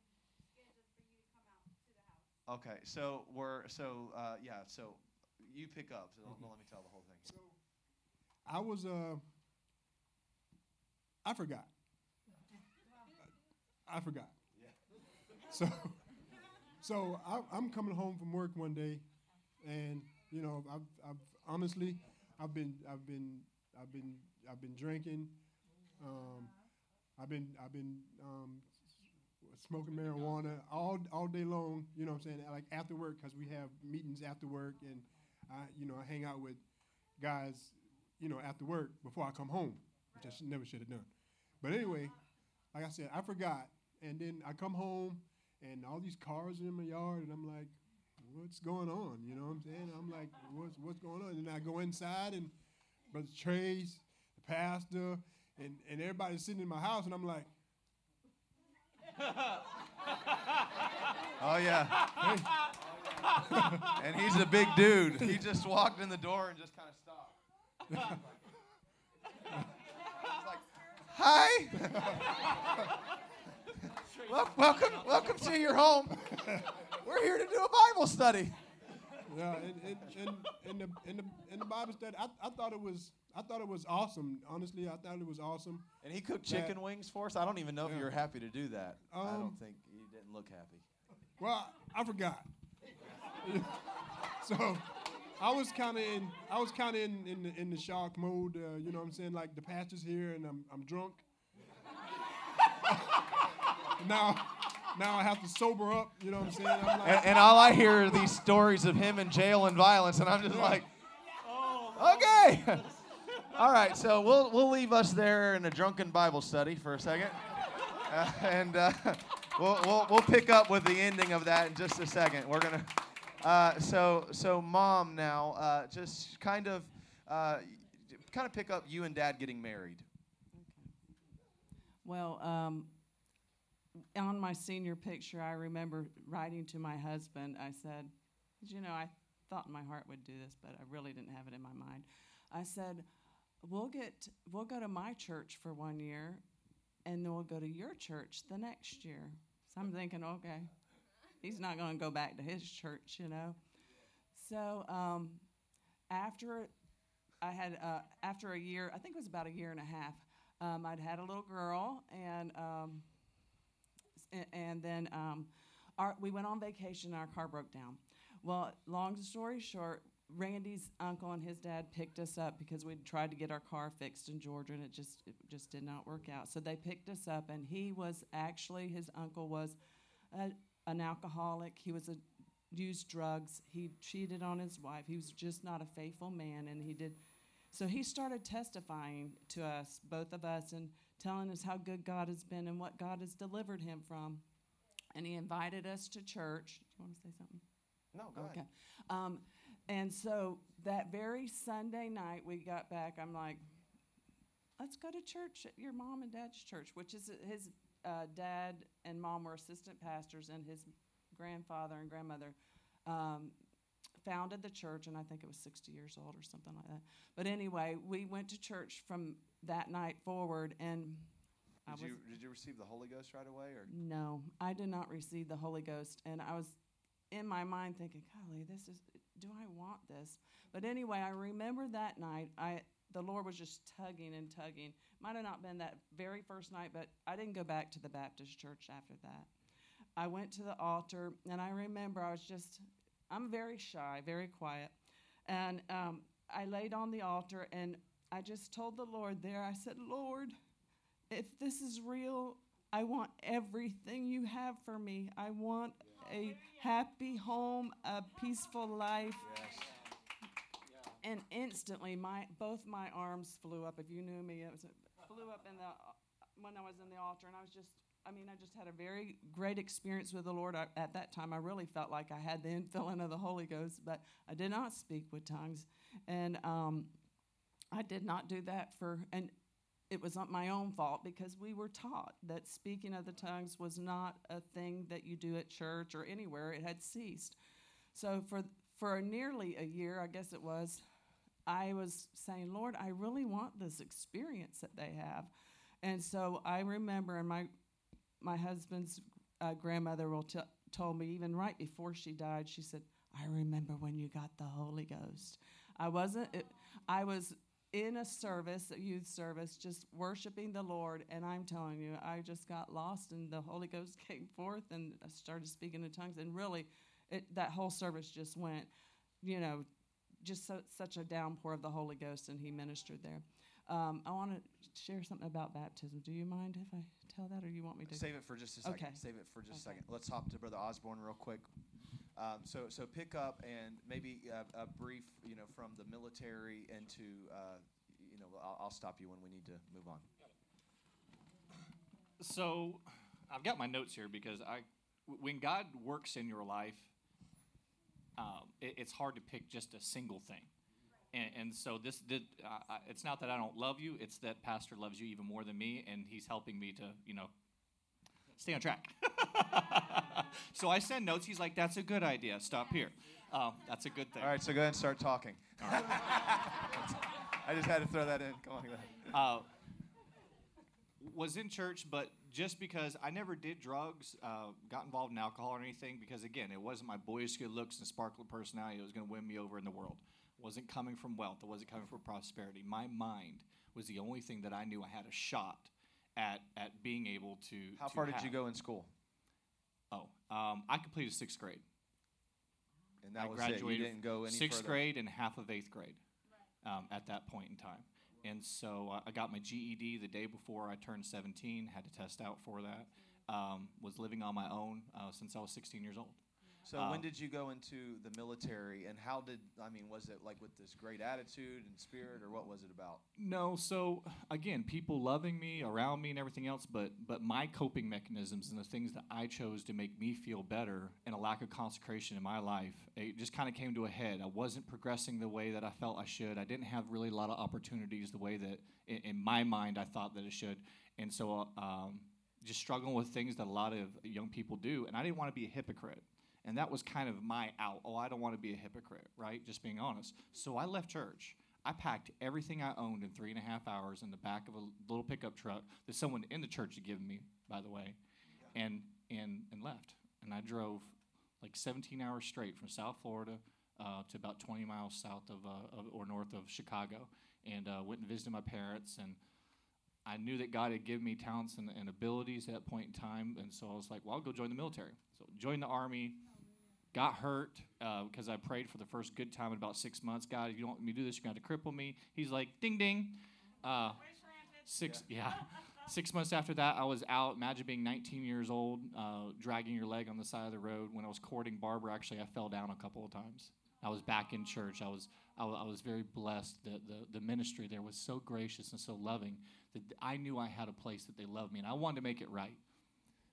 scheduled for you to come out to the house.
Okay, so we're so uh, yeah. So you pick up. So don't, let me tell the whole thing.
I was uh I forgot. I forgot. So, so I, I'm coming home from work one day, and you know, I've, I've honestly, I've been, I've been, I've been, I've been drinking. Um, I've been, I've been um, smoking marijuana all all day long. You know what I'm saying? Like after work, because we have meetings after work, and I, you know, I hang out with guys, you know, after work before I come home, which I never should have done. But anyway, like I said, I forgot, and then I come home, and all these cars in my yard, and I'm like, what's going on? You know what I'm saying? I'm like, what's what's going on? And I go inside, and Brother Trace, the pastor, and, and everybody's sitting in my house, and I'm like,
Oh yeah.
hey,
And he's a big dude. He just walked in the door and just kind of stopped. He's like, Hi. Wel- welcome, welcome to your home. We're here to do a Bible study.
yeah, and and, and, and the and the and the Bible study, I, I thought it was I thought it was awesome. Honestly, I thought it was awesome.
And he cooked
That-
chicken wings for us. I don't even know if you were happy to do that. I
Um,
don't think you didn't look happy.
Well, I forgot. so I was kind of in I was kind of in in the, in the shock mode. Uh, you know what I'm saying? Like the pastor's here and I'm I'm drunk. now now I have to sober up. You know what I'm saying? I'm like,
And, and all I hear are these stories of him in jail and violence, and I'm just like, okay. all right, so we'll we'll leave us there in a drunken Bible study for a second, uh, and uh, we'll, we'll we'll pick up with the ending of that in just a second. We're gonna. Uh, so so mom now uh, just kind of uh, kind of pick up you and dad getting married.
Well, um, on my senior picture, I remember writing to my husband. I said, you know, I thought my heart would do this, but I really didn't have it in my mind. I said, we'll get, we'll go to my church for one year, and then we'll go to your church the next year. So I'm thinking, okay, he's not going to go back to his church, you know. So um, after I had, uh, after a year, I think it was about a year and a half, um, I'd had a little girl, and um, and then um, our, we went on vacation. and Our car broke down. Well, long story short, Randy's uncle and his dad picked us up because we'd tried to get our car fixed in Georgia, and it just it just did not work out. So they picked us up, and he was actually his uncle was a, an alcoholic. He was a used drugs. He cheated on his wife. He was just not a faithful man, and he did so he started testifying to us, both of us, and telling us how good God has been and what God has delivered him from. And he invited us to church. Do you want to say something?
No, go
Okay. Um, and so that very Sunday night we got back, I'm like, let's go to church at your mom and dad's church, which is his uh, dad and mom were assistant pastors, and his grandfather and grandmother um, founded the church, and I think it was 60 years old or something like that. But anyway, we went to church from that night forward, and I
Did
was
you did you receive the Holy Ghost right away or?
no, I did not receive the Holy Ghost, and I was in my mind thinking, "Golly, this is. Do I want this?" But anyway, I remember that night. I the Lord was just tugging and tugging. Might have not been that very first night, but I didn't go back to the Baptist church after that. I went to the altar, and I remember I was just. I'm very shy, very quiet, and um, I laid on the altar, and I just told the Lord there. I said, "Lord." if this is real, I want everything you have for me. I want a happy home, a peaceful life. And instantly, my both my arms flew up. If you knew me, it was flew up in the when I was in the altar, and I was just. I mean, I just had a very great experience with the Lord. I, at that time, I really felt like I had the infilling of the Holy Ghost, but I did not speak with tongues, and um, I did not do that for. And it was not my own fault because we were taught that speaking of the tongues was not a thing that you do at church or anywhere. It had ceased. So for for nearly a year, I guess it was, I was saying, Lord, I really want this experience that they have. And so I remember, and my my husband's uh, grandmother will t- told me even right before she died, she said, "I remember when you got the Holy Ghost." I wasn't. It, I was in a service, a youth service, just worshiping the Lord. And I'm telling you, I just got lost, and the Holy Ghost came forth, and I started speaking in tongues. And really, it, that whole service just went, you know, just so, such a downpour of the Holy Ghost, and He ministered there. Um, I want to share something about baptism. Do you mind if I tell that, or you want me to?
Save it for just a second.
Okay.
Save it for just a second. Let's hop to Brother Osborne real quick. Um, so, so pick up and maybe a, a brief, you know, from the military into, uh, you know, I'll, I'll stop you when we need to move on.
So, I've got my notes here because I, w- when God works in your life, um, it, it's hard to pick just a single thing. And, and so this, did, uh, it's not that I don't love you; it's that Pastor loves you even more than me, and he's helping me to, you know, stay on track. so I send notes. He's like, "That's a good idea. Stop here. Uh, that's a good thing."
All right, so go ahead and start talking. I just had to throw that in. Come on.
uh, was in church, but just because I never did drugs, uh, got involved in alcohol or anything, because again, it wasn't my boyish good looks and sparkling personality that was going to win me over in the world. It wasn't coming from wealth. It wasn't coming from prosperity. My mind was the only thing that I knew I had a shot at at being able to.
How
to
far did you go in school?
Oh, um, I completed sixth grade.
And that
I
was it. You
graduated
didn't go any
sixth
further.
grade and half of eighth grade um, at that point in time. And so I got my GED the day before I turned 17, had to test out for that. Um, was living on my own uh, since I was 16 years old.
So
Uh,
when did you go into the military, and how did I mean? Was it like with this great attitude and spirit, or what was it about?
No, so again, people loving me around me and everything else, but but my coping mechanisms and the things that I chose to make me feel better and a lack of consecration in my life, it just kind of came to a head. I wasn't progressing the way that I felt I should. I didn't have really a lot of opportunities the way that in, in my mind I thought that it should, and so um, just struggling with things that a lot of young people do, and I didn't want to be a hypocrite. And that was kind of my out. Oh, I don't want to be a hypocrite, right? Just being honest. So I left church. I packed everything I owned in three and a half hours in the back of a little pickup truck that someone in the church had given me, by the way, and and and left. And I drove like 17 hours straight from South Florida uh, to about 20 miles south of, uh, of or north of Chicago, and uh, went and visited my parents. And I knew that God had given me talents and, and abilities at that point in time, and so I was like, "Well, I'll go join the military." So joined the army, got hurt because I prayed for the first good time in about six months. God, if you don't want me to do this, you're going to cripple me. He's like, ding, ding. Uh, six, yeah. Six months after that, I was out. Imagine being 19 years old, uh, dragging your leg on the side of the road. When I was courting Barbara, actually, I fell down a couple of times. I was back in church. I was, I was very blessed. The, the, the ministry there was so gracious and so loving that I knew I had a place that they loved me, and I wanted to make it right.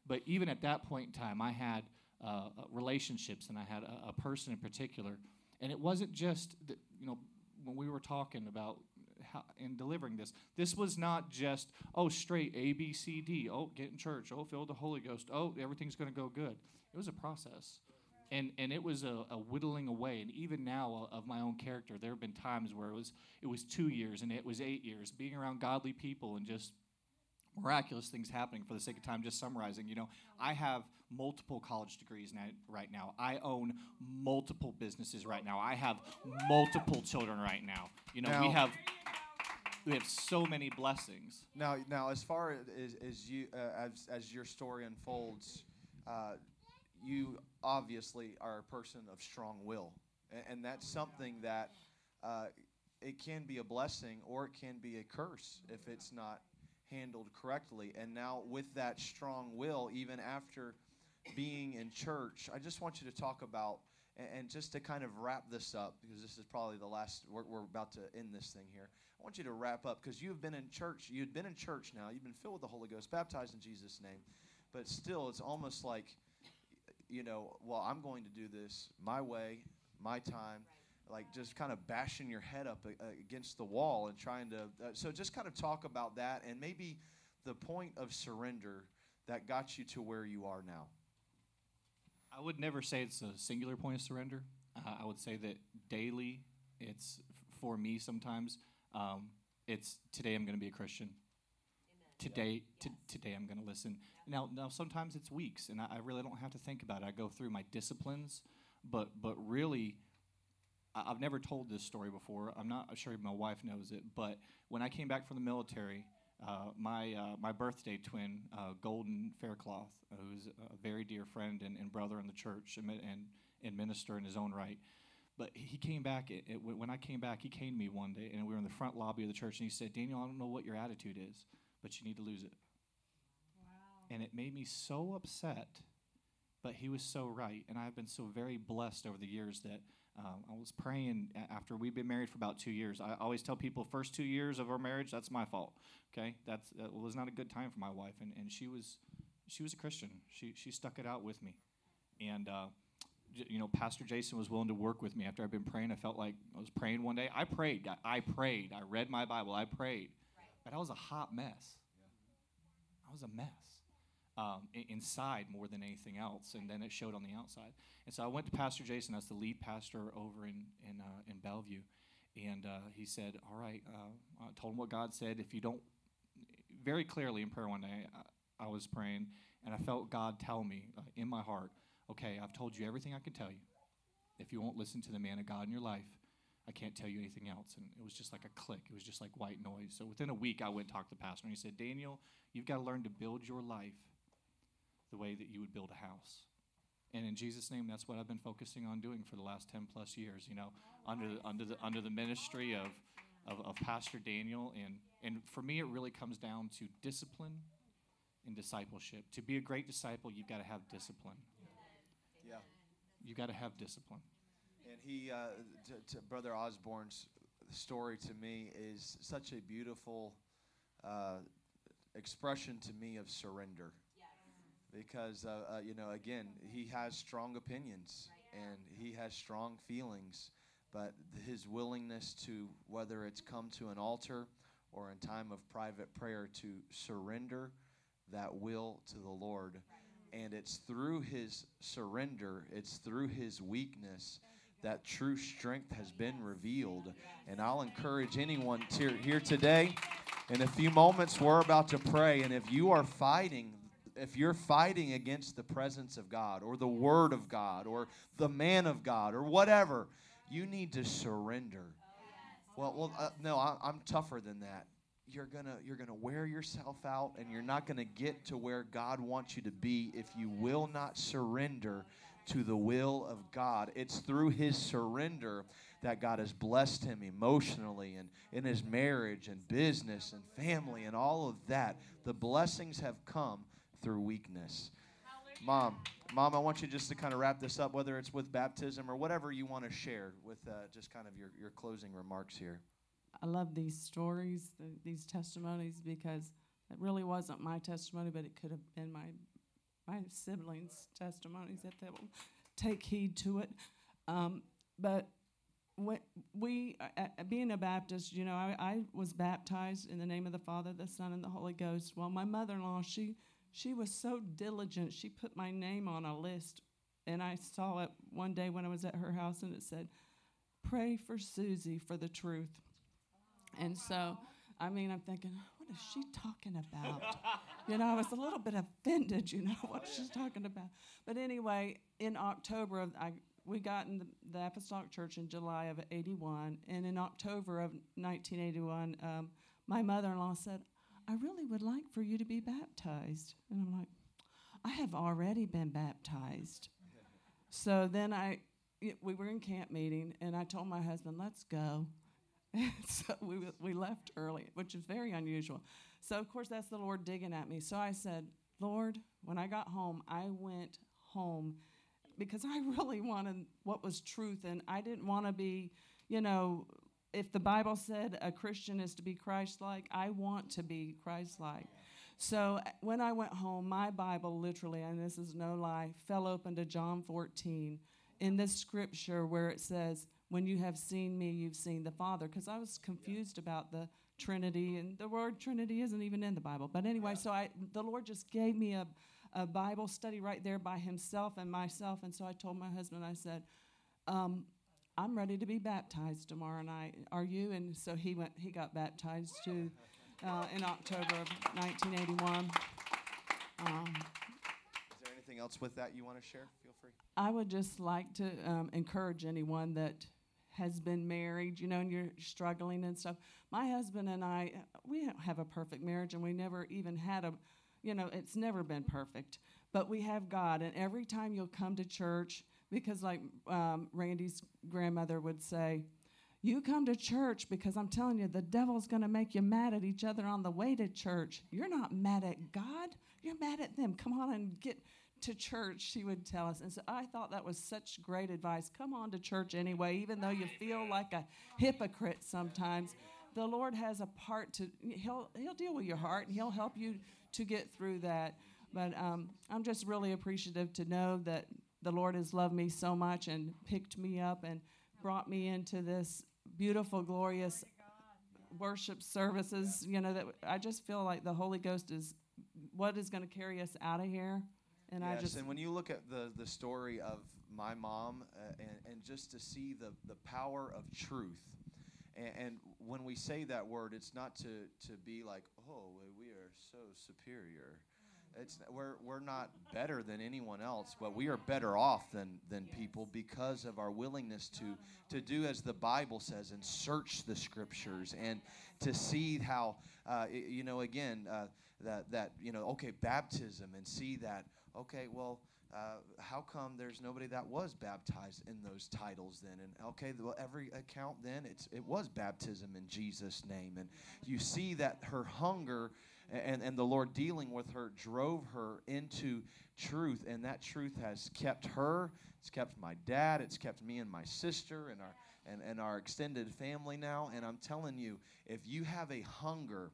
But even at that point in time, I had uh, uh, relationships, and I had a, a person in particular, and it wasn't just that, you know when we were talking about how, in delivering this. This was not just oh straight A B C D. Oh get in church. Oh fill the Holy Ghost. Oh everything's going to go good. It was a process. And, and it was a, a whittling away, and even now uh, of my own character, there have been times where it was it was two years and it was eight years, being around godly people and just miraculous things happening for the sake of time just summarizing you know i have multiple college degrees now, right now. I own multiple businesses right now. I have multiple children right now. You know we have we have so many blessings.
Now, now, as far as, as you uh, as, as your story unfolds, uh, you obviously are a person of strong will, and, and that's something that uh, it can be a blessing or it can be a curse if it's not handled correctly. And now, with that strong will, even after being in church, I just want you to talk about. And just to kind of wrap this up, because this is probably the last, we're, we're about to end this thing here. I want you to wrap up because you've been in church. You've been in church now. You've been filled with the Holy Ghost, baptized in Jesus' name. But still, it's almost like, you know, well, I'm going to do this my way, my time. Like just kind of bashing your head up uh, against the wall and trying to. Uh, so just kind of talk about that and maybe the point of surrender that got you to where you are now.
i would never say it's a singular point of surrender. Uh, i would say that daily it's f- for me sometimes um, it's today i'm going to be a christian. Today t- today i'm going to listen now now sometimes it's weeks and I, I really don't have to think about it. I go through my disciplines but but really I- I've never told this story before. I'm not sure my wife knows it, but when I came back from the military, uh, my uh, my birthday twin, uh, Golden Faircloth, who's a very dear friend and, and brother in the church and, and and minister in his own right, but he came back. It, it, when I came back, he came to me one day, and we were in the front lobby of the church, and he said, "Daniel, I don't know what your attitude is, but you need to lose it." And it made me so upset, but he was so right, and I've been so very blessed over the years that um, I was praying after we've been married for about two years. I always tell people, first two years of our marriage, that's my fault. Okay, that's that was not a good time for my wife, and, and she was she was a Christian. She she stuck it out with me, and. Uh, you know, Pastor Jason was willing to work with me after I've been praying. I felt like I was praying one day. I prayed. I, I prayed. I read my Bible. I prayed. But I was a hot mess. I was a mess um, inside more than anything else, and then it showed on the outside. And so I went to Pastor Jason, that's the lead pastor over in in, uh, in Bellevue, and uh, he said, "All right," uh, I told him what God said. If you don't, very clearly in prayer one day, I, I was praying, and I felt God tell me uh, in my heart, "Okay, I've told you everything I can tell you. If you won't listen to the man of God in your life." I can't tell you anything else. And it was just like a click. It was just like white noise. So within a week, I went and talked to the pastor, and he said, Daniel, you've got to learn to build your life the way that you would build a house. And in Jesus' name, that's what I've been focusing on doing for the last 10 plus years, you know, under the, under the, under the ministry of, of, of Pastor Daniel. And, and for me, it really comes down to discipline and discipleship. To be a great disciple, you've got to have discipline.
Yeah.
You've got to have discipline.
And he, uh, to, to Brother Osborne's story to me is such a beautiful uh, expression to me of surrender. Because, uh, uh, you know, again, he has strong opinions and he has strong feelings, but his willingness to, whether it's come to an altar or in time of private prayer, to surrender that will to the Lord. And it's through his surrender, it's through his weakness that true strength has been revealed. And I'll encourage anyone here today. In a few moments, we're about to pray. And if you are fighting, if you're fighting against the presence of God or the Word of God or the man of God or whatever, you need to surrender. Well, well, uh, no, I, I'm tougher than that. You're gonna you're gonna wear yourself out, and you're not gonna get to where God wants you to be if you will not surrender to the will of God. It's through His surrender that God has blessed him emotionally and in his marriage and business and family and all of that. The blessings have come through weakness. Mom, Mom, I want you just to kind of wrap this up, whether it's with baptism or whatever you want to share with uh, just kind of your, your closing remarks here.
I love these stories, th these testimonies, because it really wasn't my testimony, but it could have been my my siblings' testimonies that they will take heed to it. Um, but we, uh, uh, being a Baptist, you know, I, I was baptized in the name of the Father, the Son, and the Holy Ghost. Well, my mother-in-law, she she was so diligent. She put my name on a list, and I saw it one day when I was at her house, and it said, "Pray for Susie for the truth." And so, I mean, I'm thinking, what is she talking about? you know, I was a little bit offended, you know, what she's talking about. But anyway, in October of, I, we got in the, the Apostolic Church in July of 81, and in October of 1981, um, my mother-in-law said, I really would like for you to be baptized. And I'm like, I have already been baptized. So then I, we were in camp meeting, and I told my husband, let's go. so we, we left early, which is very unusual. So, of course, that's the Lord digging at me. So I said, Lord, when I got home, I went home because I really wanted what was truth, and I didn't want to be, you know, if the Bible said a Christian is to be Christ like, I want to be Christ like. So when I went home, my Bible literally, and this is no lie, fell open to John 14 in this scripture where it says, When you have seen me, you've seen the Father. Because I was confused about the Trinity, and the word Trinity isn't even in the Bible. But anyway, so I, the Lord just gave me a, a Bible study right there by Himself and myself. And so I told my husband, I said, um, I'm ready to be baptized tomorrow night. Are you? And so he went. He got baptized too uh, in October of 1981. Um,
Is there anything else with that you want to share? Feel free.
I would just like to um, encourage anyone that has been married, you know, and you're struggling and stuff. My husband and I, we don't have a perfect marriage, and we never even had a, you know, it's never been perfect. But we have God, and every time you'll come to church, because like um, Randy's grandmother would say, you come to church because I'm telling you, the devil's going to make you mad at each other on the way to church. You're not mad at God, you're mad at them. Come on and get to church, she would tell us. And so I thought that was such great advice. Come on to church anyway, even though you feel like a hypocrite sometimes. The Lord has a part to, he'll, he'll deal with your heart and He'll help you to get through that. But um, I'm just really appreciative to know that the Lord has loved me so much and picked me up and brought me into this beautiful, glorious worship services. You know, that I just feel like the Holy Ghost is what is going to carry us out of here. And
yes,
I just
and when you look at the, the story of my mom uh, and, and just to see the, the power of truth, and, and when we say that word, it's not to, to be like, oh, we are so superior. It's, we're, we're not better than anyone else, but we are better off than, than people because of our willingness to, to do as the Bible says and search the scriptures and to see how, uh, you know, again, uh, that, that, you know, okay, baptism and see that, okay, well, uh, how come there's nobody that was baptized in those titles then? And okay, well, every account then it's it was baptism in Jesus' name, and you see that her hunger and, and the Lord dealing with her drove her into truth, and that truth has kept her. It's kept my dad. It's kept me and my sister and our and, and our extended family now. And I'm telling you, if you have a hunger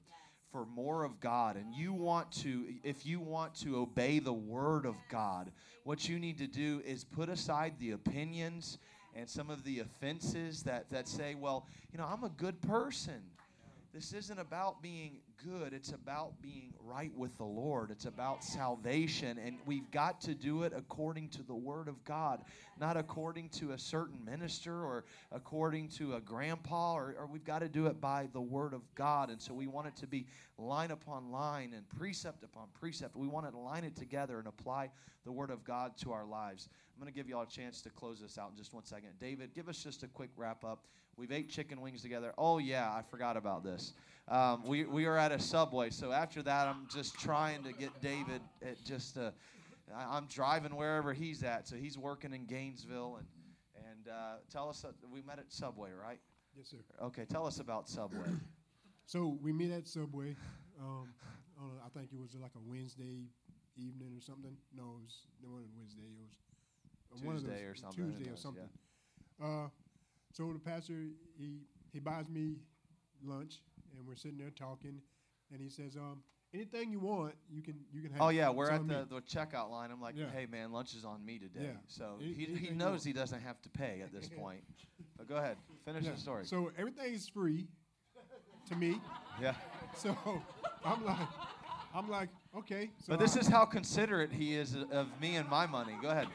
for more of God and you want to if you want to obey the word of God, what you need to do is put aside the opinions and some of the offenses that that say, well, you know, I'm a good person. This isn't about being good. It's about being right with the Lord. It's about salvation. And we've got to do it according to the Word of God, not according to a certain minister or according to a grandpa, or, or we've got to do it by the Word of God. And so we want it to be line upon line and precept upon precept. We want to line it together and apply the Word of God to our lives. I'm going to give you all a chance to close this out in just one second. David, give us just a quick wrap up. We've ate chicken wings together. Oh, yeah, I forgot about this. Um, we, we are at a Subway, so after that, I'm just trying to get David at just, uh, I- I'm driving wherever he's at. So he's working in Gainesville. And, and uh, tell us, uh, we met at Subway, right?
Yes, sir.
Okay, tell us about Subway.
So we meet at Subway. Um, on a, I think it was like a Wednesday evening or something. No, it was it wasn't Wednesday. It was uh, one of
Tuesday
those-
or something,
Tuesday or something. Uh, so the pastor he he buys me lunch, and we're sitting there talking, and he says, um, anything you want, you can you can have.
Oh yeah, we're at the, the checkout line. I'm like,
Yeah.
hey man, lunch is on me today.
Yeah.
So
Any-
he, he knows he doesn't have to pay at this point. But go ahead, finish
Yeah.
the story.
So everything is free to me.
yeah.
So I'm like, I'm like, okay. So
But this
I-
is how considerate he is of me and my money. Go ahead.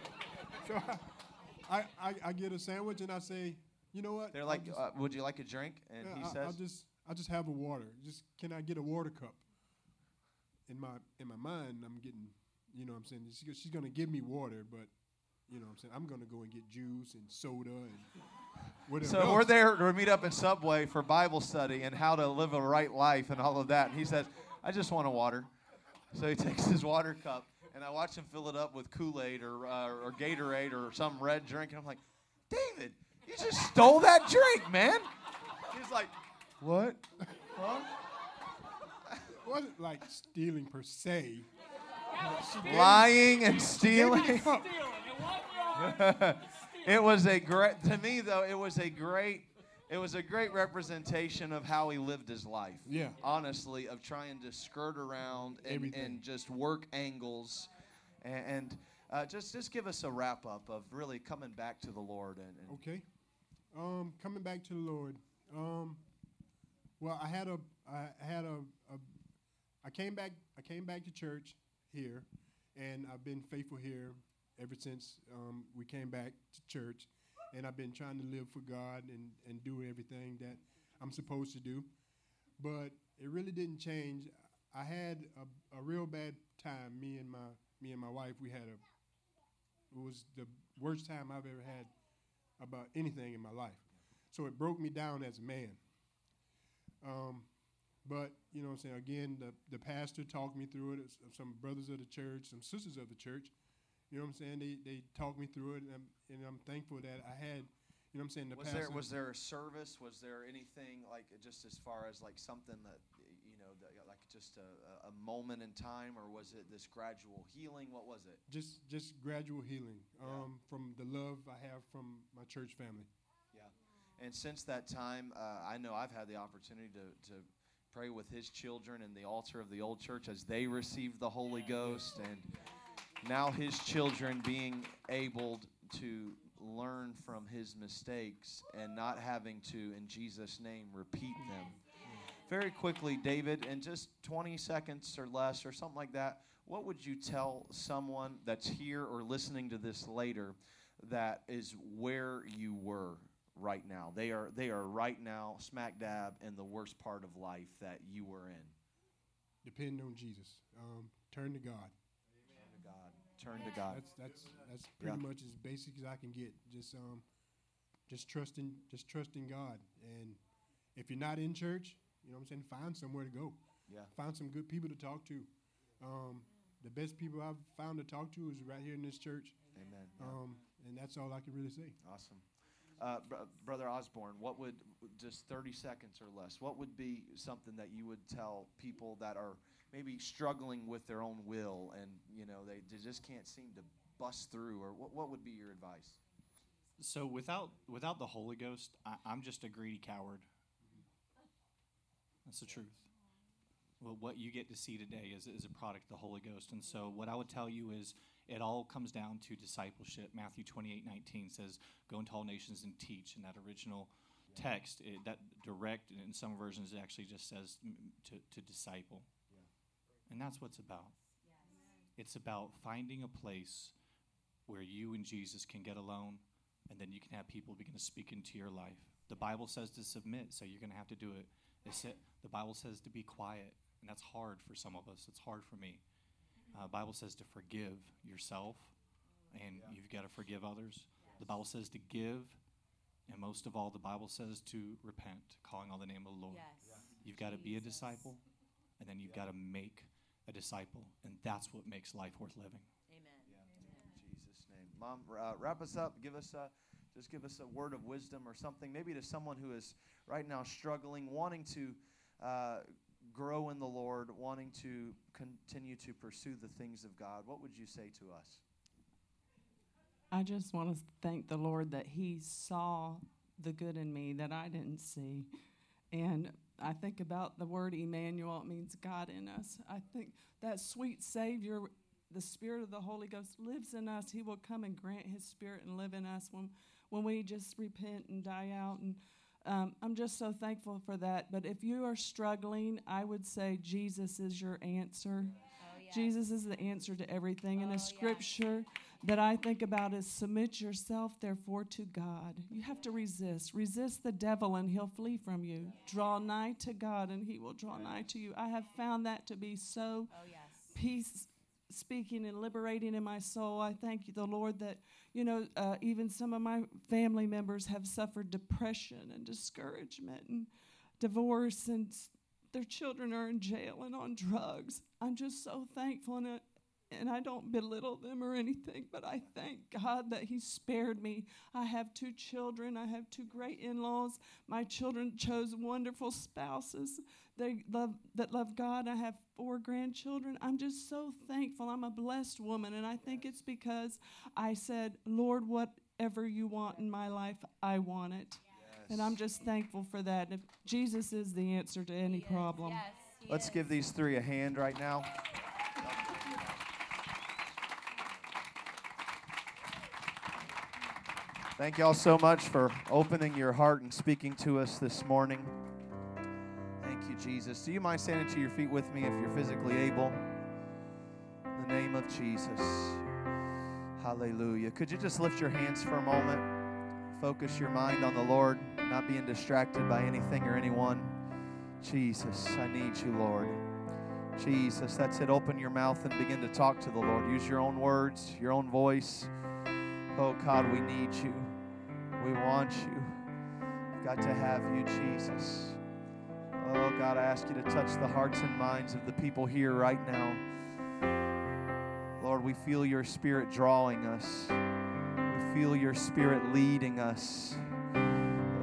So I, I, I get a sandwich and I say, you know what?
They're like,
just-
uh, would you like a drink? And
yeah,
he
I,
says,
I'll just I'll just have a water. Just can I get a water cup? In my in my mind, I'm getting, you know, what I'm saying she's, she's gonna give me water, but you know, what I'm saying I'm gonna go and get juice and soda and whatever.
So
else.
we're there to meet up in Subway for Bible study and how to live a right life and all of that. And he says, I just want a water. So he takes his water cup, and I watch him fill it up with Kool Aid or, uh, or Gatorade or some red drink. And I'm like, David, you just stole that drink, man. He's like, What? Huh?
It wasn't like stealing per se.
Lying and
Gave me the
stealing.
cup.
it was a great to me though it was a great it was a great representation of how he lived his life
Yeah.
honestly of trying to skirt around and, and just work angles and, and uh, just just give us a wrap up of really coming back to the lord and, and
Okay. Um, coming back to the Lord. Um, well, I had a, I had a, a, I came back, I came back to church here, and I've been faithful here ever since um, we came back to church, and I've been trying to live for God and and do everything that I'm supposed to do, but it really didn't change. I had a, a real bad time. Me and my me and my wife, we had a. It was the worst time I've ever had about anything in my life. so it broke me down as a man. Um, but you know, what I'm saying again, the the pastor talked me through it. Some brothers of the church, some sisters of the church. You know what I'm saying? They they talked me through it, and I'm, and I'm thankful that I had. You know what I'm saying? The
Was there was there a service? Was there anything like just as far as like something that you know, that, like just a, a- a moment in time, or was it this gradual healing? What was it?
just just gradual healing
Yeah.
um, from the love I have from my church family.
And since that time, uh, I know I've had the opportunity to, to pray with his children in the altar of the old church as they received the Holy Ghost, and now his children being able to learn from his mistakes and not having to, in Jesus' name, repeat them. Very quickly, David, in just 20 seconds or less, or something like that, what would you tell someone that's here or listening to this later that is where you were right now? They are they are right now smack dab in the worst part of life that you were in.
Depend on Jesus. Um, turn to God.
Turn to God. Turn to God.
That's that's that's pretty
Yeah.
much as basic as I can get. Just um, just trusting just trusting God. And if you're not in church, you know what I'm saying, find somewhere to go.
Yeah.
Find some good people to talk to. Um, the best people I've found to talk to is right here in this church.
Amen. Yeah.
Um, and that's all I can really say.
Awesome. Uh, br- Brother Osborne, what would, just 30 seconds or less, what would be something that you would tell people that are maybe struggling with their own will and, you know, they, they just can't seem to bust through? Or what, what would be your advice?
So without without the Holy Ghost, I, I'm just a greedy coward. That's the truth. Well, what you get to see today is, is a product of the Holy Ghost. And so what I would tell you is it all comes down to discipleship. Matthew 28, 19 says, go into all nations and teach. In that original text, it, that direct, in some versions, it actually just says mm, to, to disciple. And that's what it's about. It's about finding a place where you and Jesus can get alone and then you can have people begin to speak into your life. The Bible says to submit, so you're going to have to do it. It the Bible says to be quiet, and that's hard for some of us. It's hard for me. Uh, Bible says to forgive yourself, and you've got to forgive others. The Bible says to give, and most of all, the Bible says to repent, calling on the name of the Lord.
Yes.
You've got to be a disciple, and then you've got to make a disciple, and that's what makes life worth living.
Amen.
In Jesus' name. Mom, uh, wrap us up. Give us a, just give us a word of wisdom or something, maybe to someone who is right now struggling, wanting to uh, grow in the Lord, wanting to continue to pursue the things of God. What would you say to us?
I just want to thank the Lord that He saw the good in me that I didn't see. And I think about the word Emmanuel, it means God in us. I think that sweet Savior, the Spirit of the Holy Ghost lives in us. He will come and grant His Spirit and live in us when, when we just repent and die out. And um, I'm just so thankful for that. But if you are struggling, I would say Jesus is your answer.
Oh, yes.
Jesus is the answer to everything. And
Oh,
a
yes.
scripture that I think about is submit yourself, therefore, to God. You have to resist. Resist the devil, and he'll flee from you. Draw nigh to God, and he will draw nigh to you. I have found that to be so
Oh, yes.
peace speaking and liberating in my soul. I thank you, the Lord, that, you know, uh, even some of my family members have suffered depression and discouragement and divorce, and their children are in jail and on drugs. I'm just so thankful, and, and I don't belittle them or anything, but I thank God that He spared me. I have two children, I have two great in laws. My children chose wonderful spouses they love that love God. I have four grandchildren. I'm just so thankful. I'm a blessed woman, and I think it's because I said, "Lord, whatever you want in my life, I want it." And I'm just thankful for that. If Jesus is the answer to any
He
problem.
Yes.
Let's
is.
give these three a hand right now. Thank y'all so much for opening your heart and speaking to us this morning. Thank you, Jesus. Do you mind standing to your feet with me if you're physically able? In the name of Jesus. Hallelujah. Could you just lift your hands for a moment? Focus your mind on the Lord, not being distracted by anything or anyone. Jesus, I need you, Lord. Jesus, that's it. Open your mouth and begin to talk to the Lord. Use your own words, your own voice. Oh, God, we need you. We want you. We've Got to have you, Jesus. Oh, God, I ask you to touch the hearts and minds of the people here right now. Lord, we feel your spirit drawing us. We feel your spirit leading us.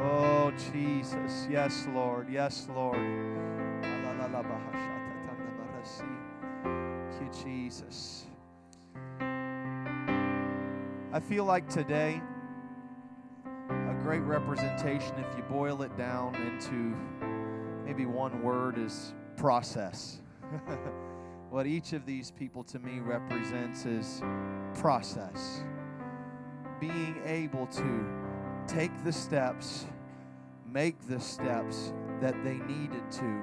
Oh, Jesus. Yes, Lord. Yes, Lord. Jesus. I feel like today, great representation, if you boil it down into maybe one word, is process. what each of these people to me represents is process. Being able to take the steps, make the steps that they needed to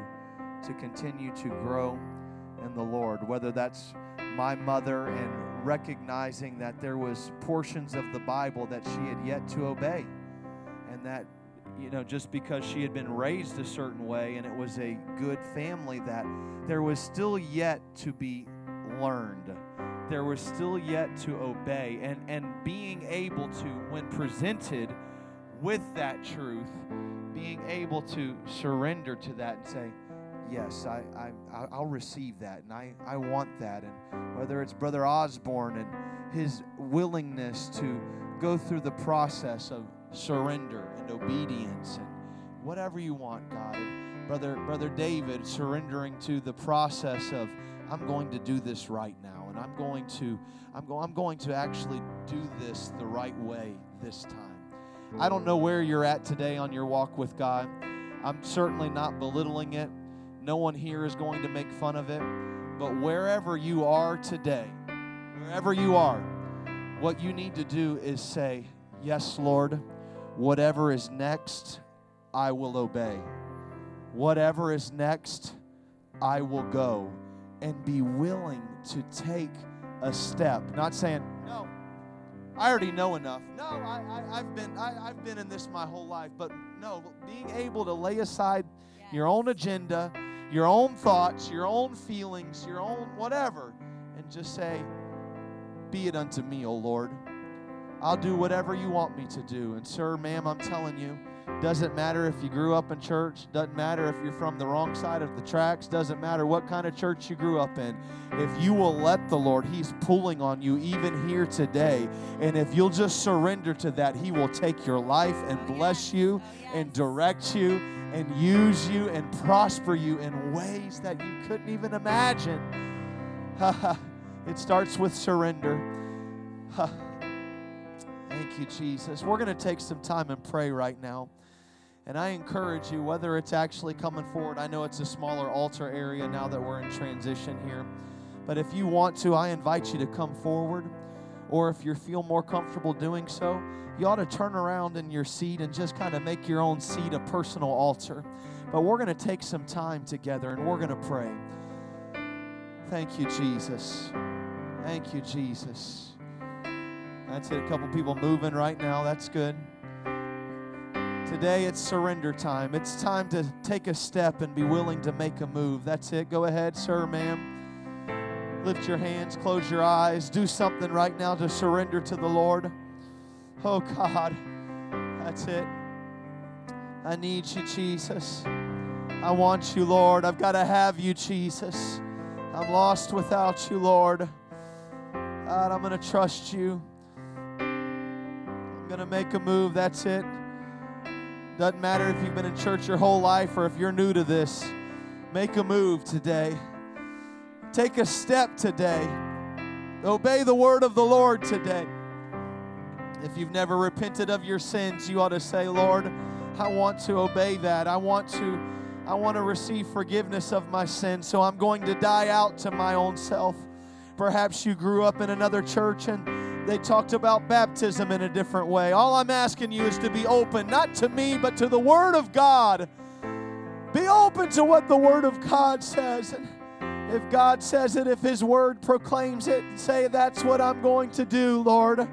to continue to grow in the Lord. Whether that's my mother and recognizing that there was portions of the Bible that she had yet to obey and that you know just because she had been raised a certain way and it was a good family that there was still yet to be learned there was still yet to obey and and being able to when presented with that truth being able to surrender to that and say yes, I, I, I'll receive that, and I, I want that. And whether it's Brother Osborne and his willingness to go through the process of surrender and obedience and whatever you want, God. And Brother, Brother David surrendering to the process of I'm going to do this right now, and I'm going to I'm going I'm going to actually do this the right way this time. I don't know where you're at today on your walk with God. I'm certainly not belittling it. No one here is going to make fun of it. But wherever you are today, wherever you are, what you need to do is say, Yes, Lord, whatever is next, I will obey. Whatever is next, I will go and be willing to take a step. Not saying, No, I already know enough. No, I, I, have been I, I've been in this my whole life. But no, being able to lay aside yes. your own agenda your own thoughts, your own feelings, your own whatever, and just say, Be it unto me, O Lord. I'll do whatever you want me to do. And, sir, ma'am, I'm telling you, doesn't matter if you grew up in church, doesn't matter if you're from the wrong side of the tracks, doesn't matter what kind of church you grew up in. If you will let the Lord, He's pulling on you even here today. And if you'll just surrender to that, He will take your life and bless you and direct you and use you and prosper you in ways that you couldn't even imagine. it starts with surrender. Thank you, Jesus. We're going to take some time and pray right now. And I encourage you, whether it's actually coming forward, I know it's a smaller altar area now that we're in transition here. But if you want to, I invite you to come forward. Or if you feel more comfortable doing so, you ought to turn around in your seat and just kind of make your own seat a personal altar. But we're going to take some time together and we're going to pray. Thank you, Jesus. Thank you, Jesus. That's it. A couple people moving right now. That's good. Today it's surrender time. It's time to take a step and be willing to make a move. That's it. Go ahead, sir, ma'am. Lift your hands, close your eyes. Do something right now to surrender to the Lord. Oh, God. That's it. I need you, Jesus. I want you, Lord. I've got to have you, Jesus. I'm lost without you, Lord. God, I'm going to trust you. To make a move. That's it. Doesn't matter if you've been in church your whole life or if you're new to this. Make a move today. Take a step today. Obey the word of the Lord today. If you've never repented of your sins, you ought to say, Lord, I want to obey that. I want to I want to receive forgiveness of my sins. So I'm going to die out to my own self. Perhaps you grew up in another church and they talked about baptism in a different way. All I'm asking you is to be open, not to me, but to the Word of God. Be open to what the Word of God says. And if God says it, if His Word proclaims it, say, That's what I'm going to do, Lord.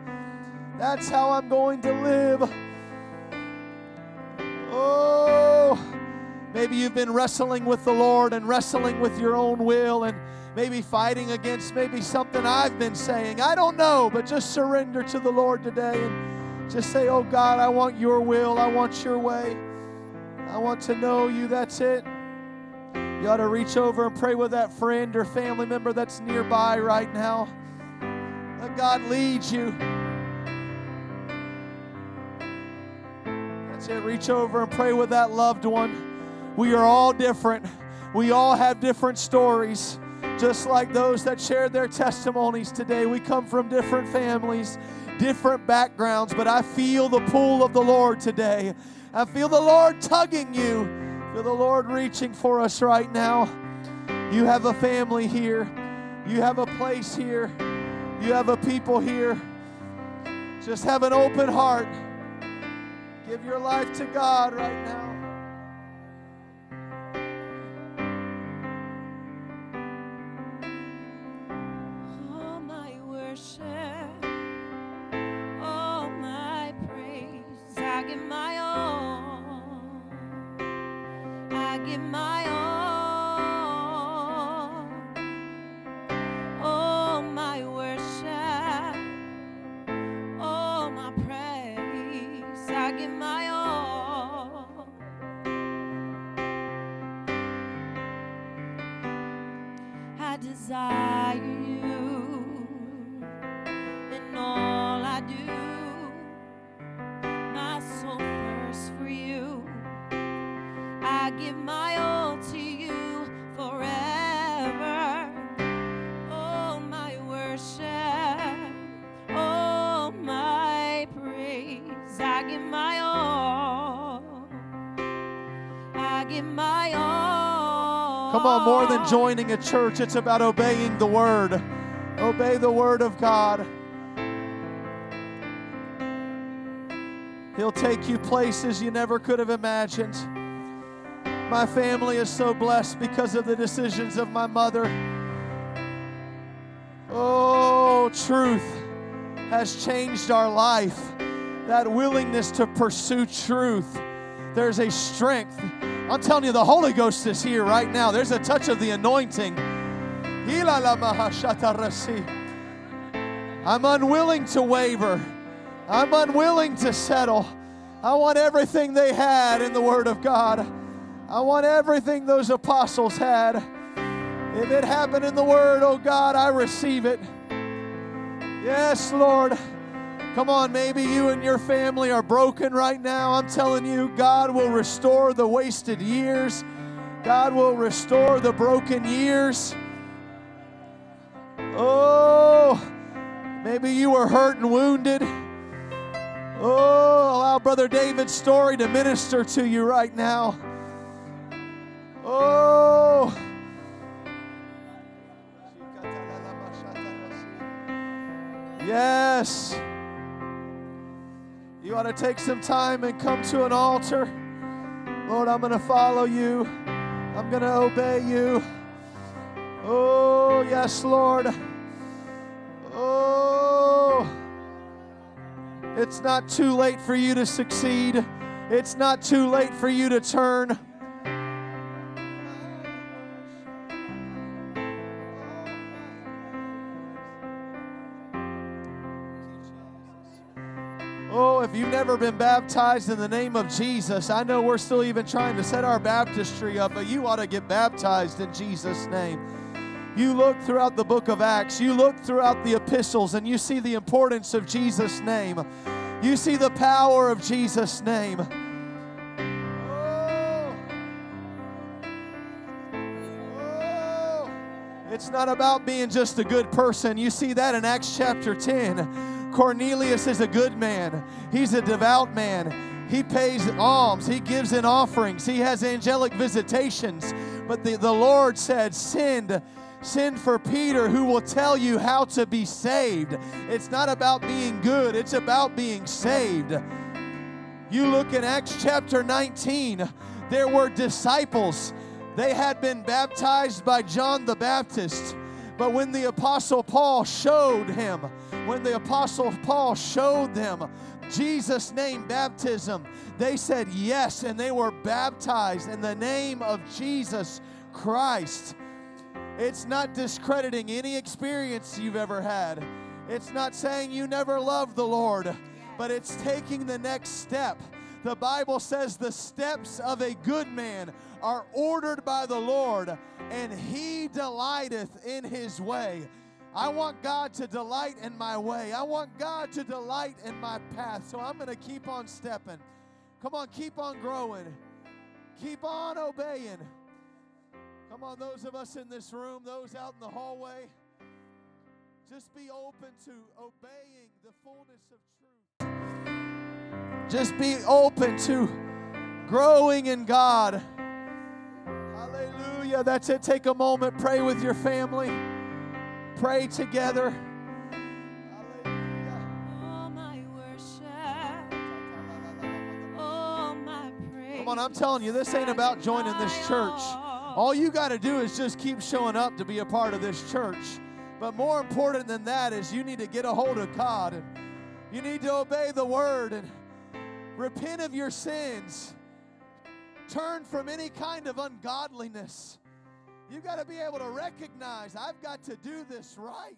That's how I'm going to live. Oh, maybe you've been wrestling with the Lord and wrestling with your own will and maybe fighting against maybe something I've been saying. I don't know, but just surrender to the Lord today and just say, Oh God, I want your will, I want your way. I want to know you. That's it. You ought to reach over and pray with that friend or family member that's nearby right now. Let God lead you. That's it. Reach over and pray with that loved one. We are all different. We all have different stories, just like those that shared their testimonies today. We come from different families, different backgrounds, but I feel the pull of the Lord today. I feel the Lord tugging you. I feel the Lord reaching for us right now. You have a family here. You have a place here. You have a people here. Just have an open heart. Give your life to God right now.
My all. I give my all. My worship, my praise, I give my all. I desire I give my all to you forever. Oh, my worship, oh, my praise. I give my all. I give my all.
Come on, more than joining a church, it's about obeying the word. Obey the word of God. He'll take you places you never could have imagined. My family is so blessed because of the decisions of my mother. Oh, truth has changed our life. That willingness to pursue truth. There's a strength. I'm telling you, the Holy Ghost is here right now. There's a touch of the anointing. I'm unwilling to waver. I'm unwilling to settle. I want everything they had in the Word of God. I want everything those apostles had. If it happened in the Word, oh God, I receive it. Yes, Lord. Come on, maybe you and your family are broken right now. I'm telling you, God will restore the wasted years. God will restore the broken years. Oh, maybe you were hurt and wounded. Oh, allow Brother David's story to minister to you right now. Oh. Yes. You ought to take some time and come to an altar. Lord, I'm going to follow you. I'm going to obey you. Oh, yes, Lord. Oh. It's not too late for you to succeed. It's not too late for you to turn. If you've never been baptized in the name of Jesus, I know we're still even trying to set our baptistry up, but you ought to get baptized in Jesus' name. You look throughout the book of Acts, you look throughout the epistles, and you see the importance of Jesus' name. You see the power of Jesus' name. It's not about being just a good person. You see that in Acts chapter 10. Cornelius is a good man, he's a devout man. He pays alms, he gives in offerings, he has angelic visitations. But the, the Lord said, Send. Send for Peter who will tell you how to be saved. It's not about being good, it's about being saved. You look in Acts chapter 19, there were disciples. They had been baptized by John the Baptist. But when the Apostle Paul showed him, when the Apostle Paul showed them Jesus' name baptism, they said yes, and they were baptized in the name of Jesus Christ. It's not discrediting any experience you've ever had. It's not saying you never loved the Lord, but it's taking the next step. The Bible says the steps of a good man are ordered by the Lord, and he delighteth in his way. I want God to delight in my way. I want God to delight in my path. So I'm going to keep on stepping. Come on, keep on growing. Keep on obeying. Come on, those of us in this room, those out in the hallway, just be open to obeying the fullness of truth. Just be open to growing in God. Hallelujah. That's it. Take a moment, pray with your family, pray together. Hallelujah.
All my worship, all my praise.
Come on, I'm telling you, this ain't about joining this church. All you got to do is just keep showing up to be a part of this church. But more important than that is you need to get a hold of God and you need to obey the word and repent of your sins. Turn from any kind of ungodliness. You've got to be able to recognize I've got to do this right.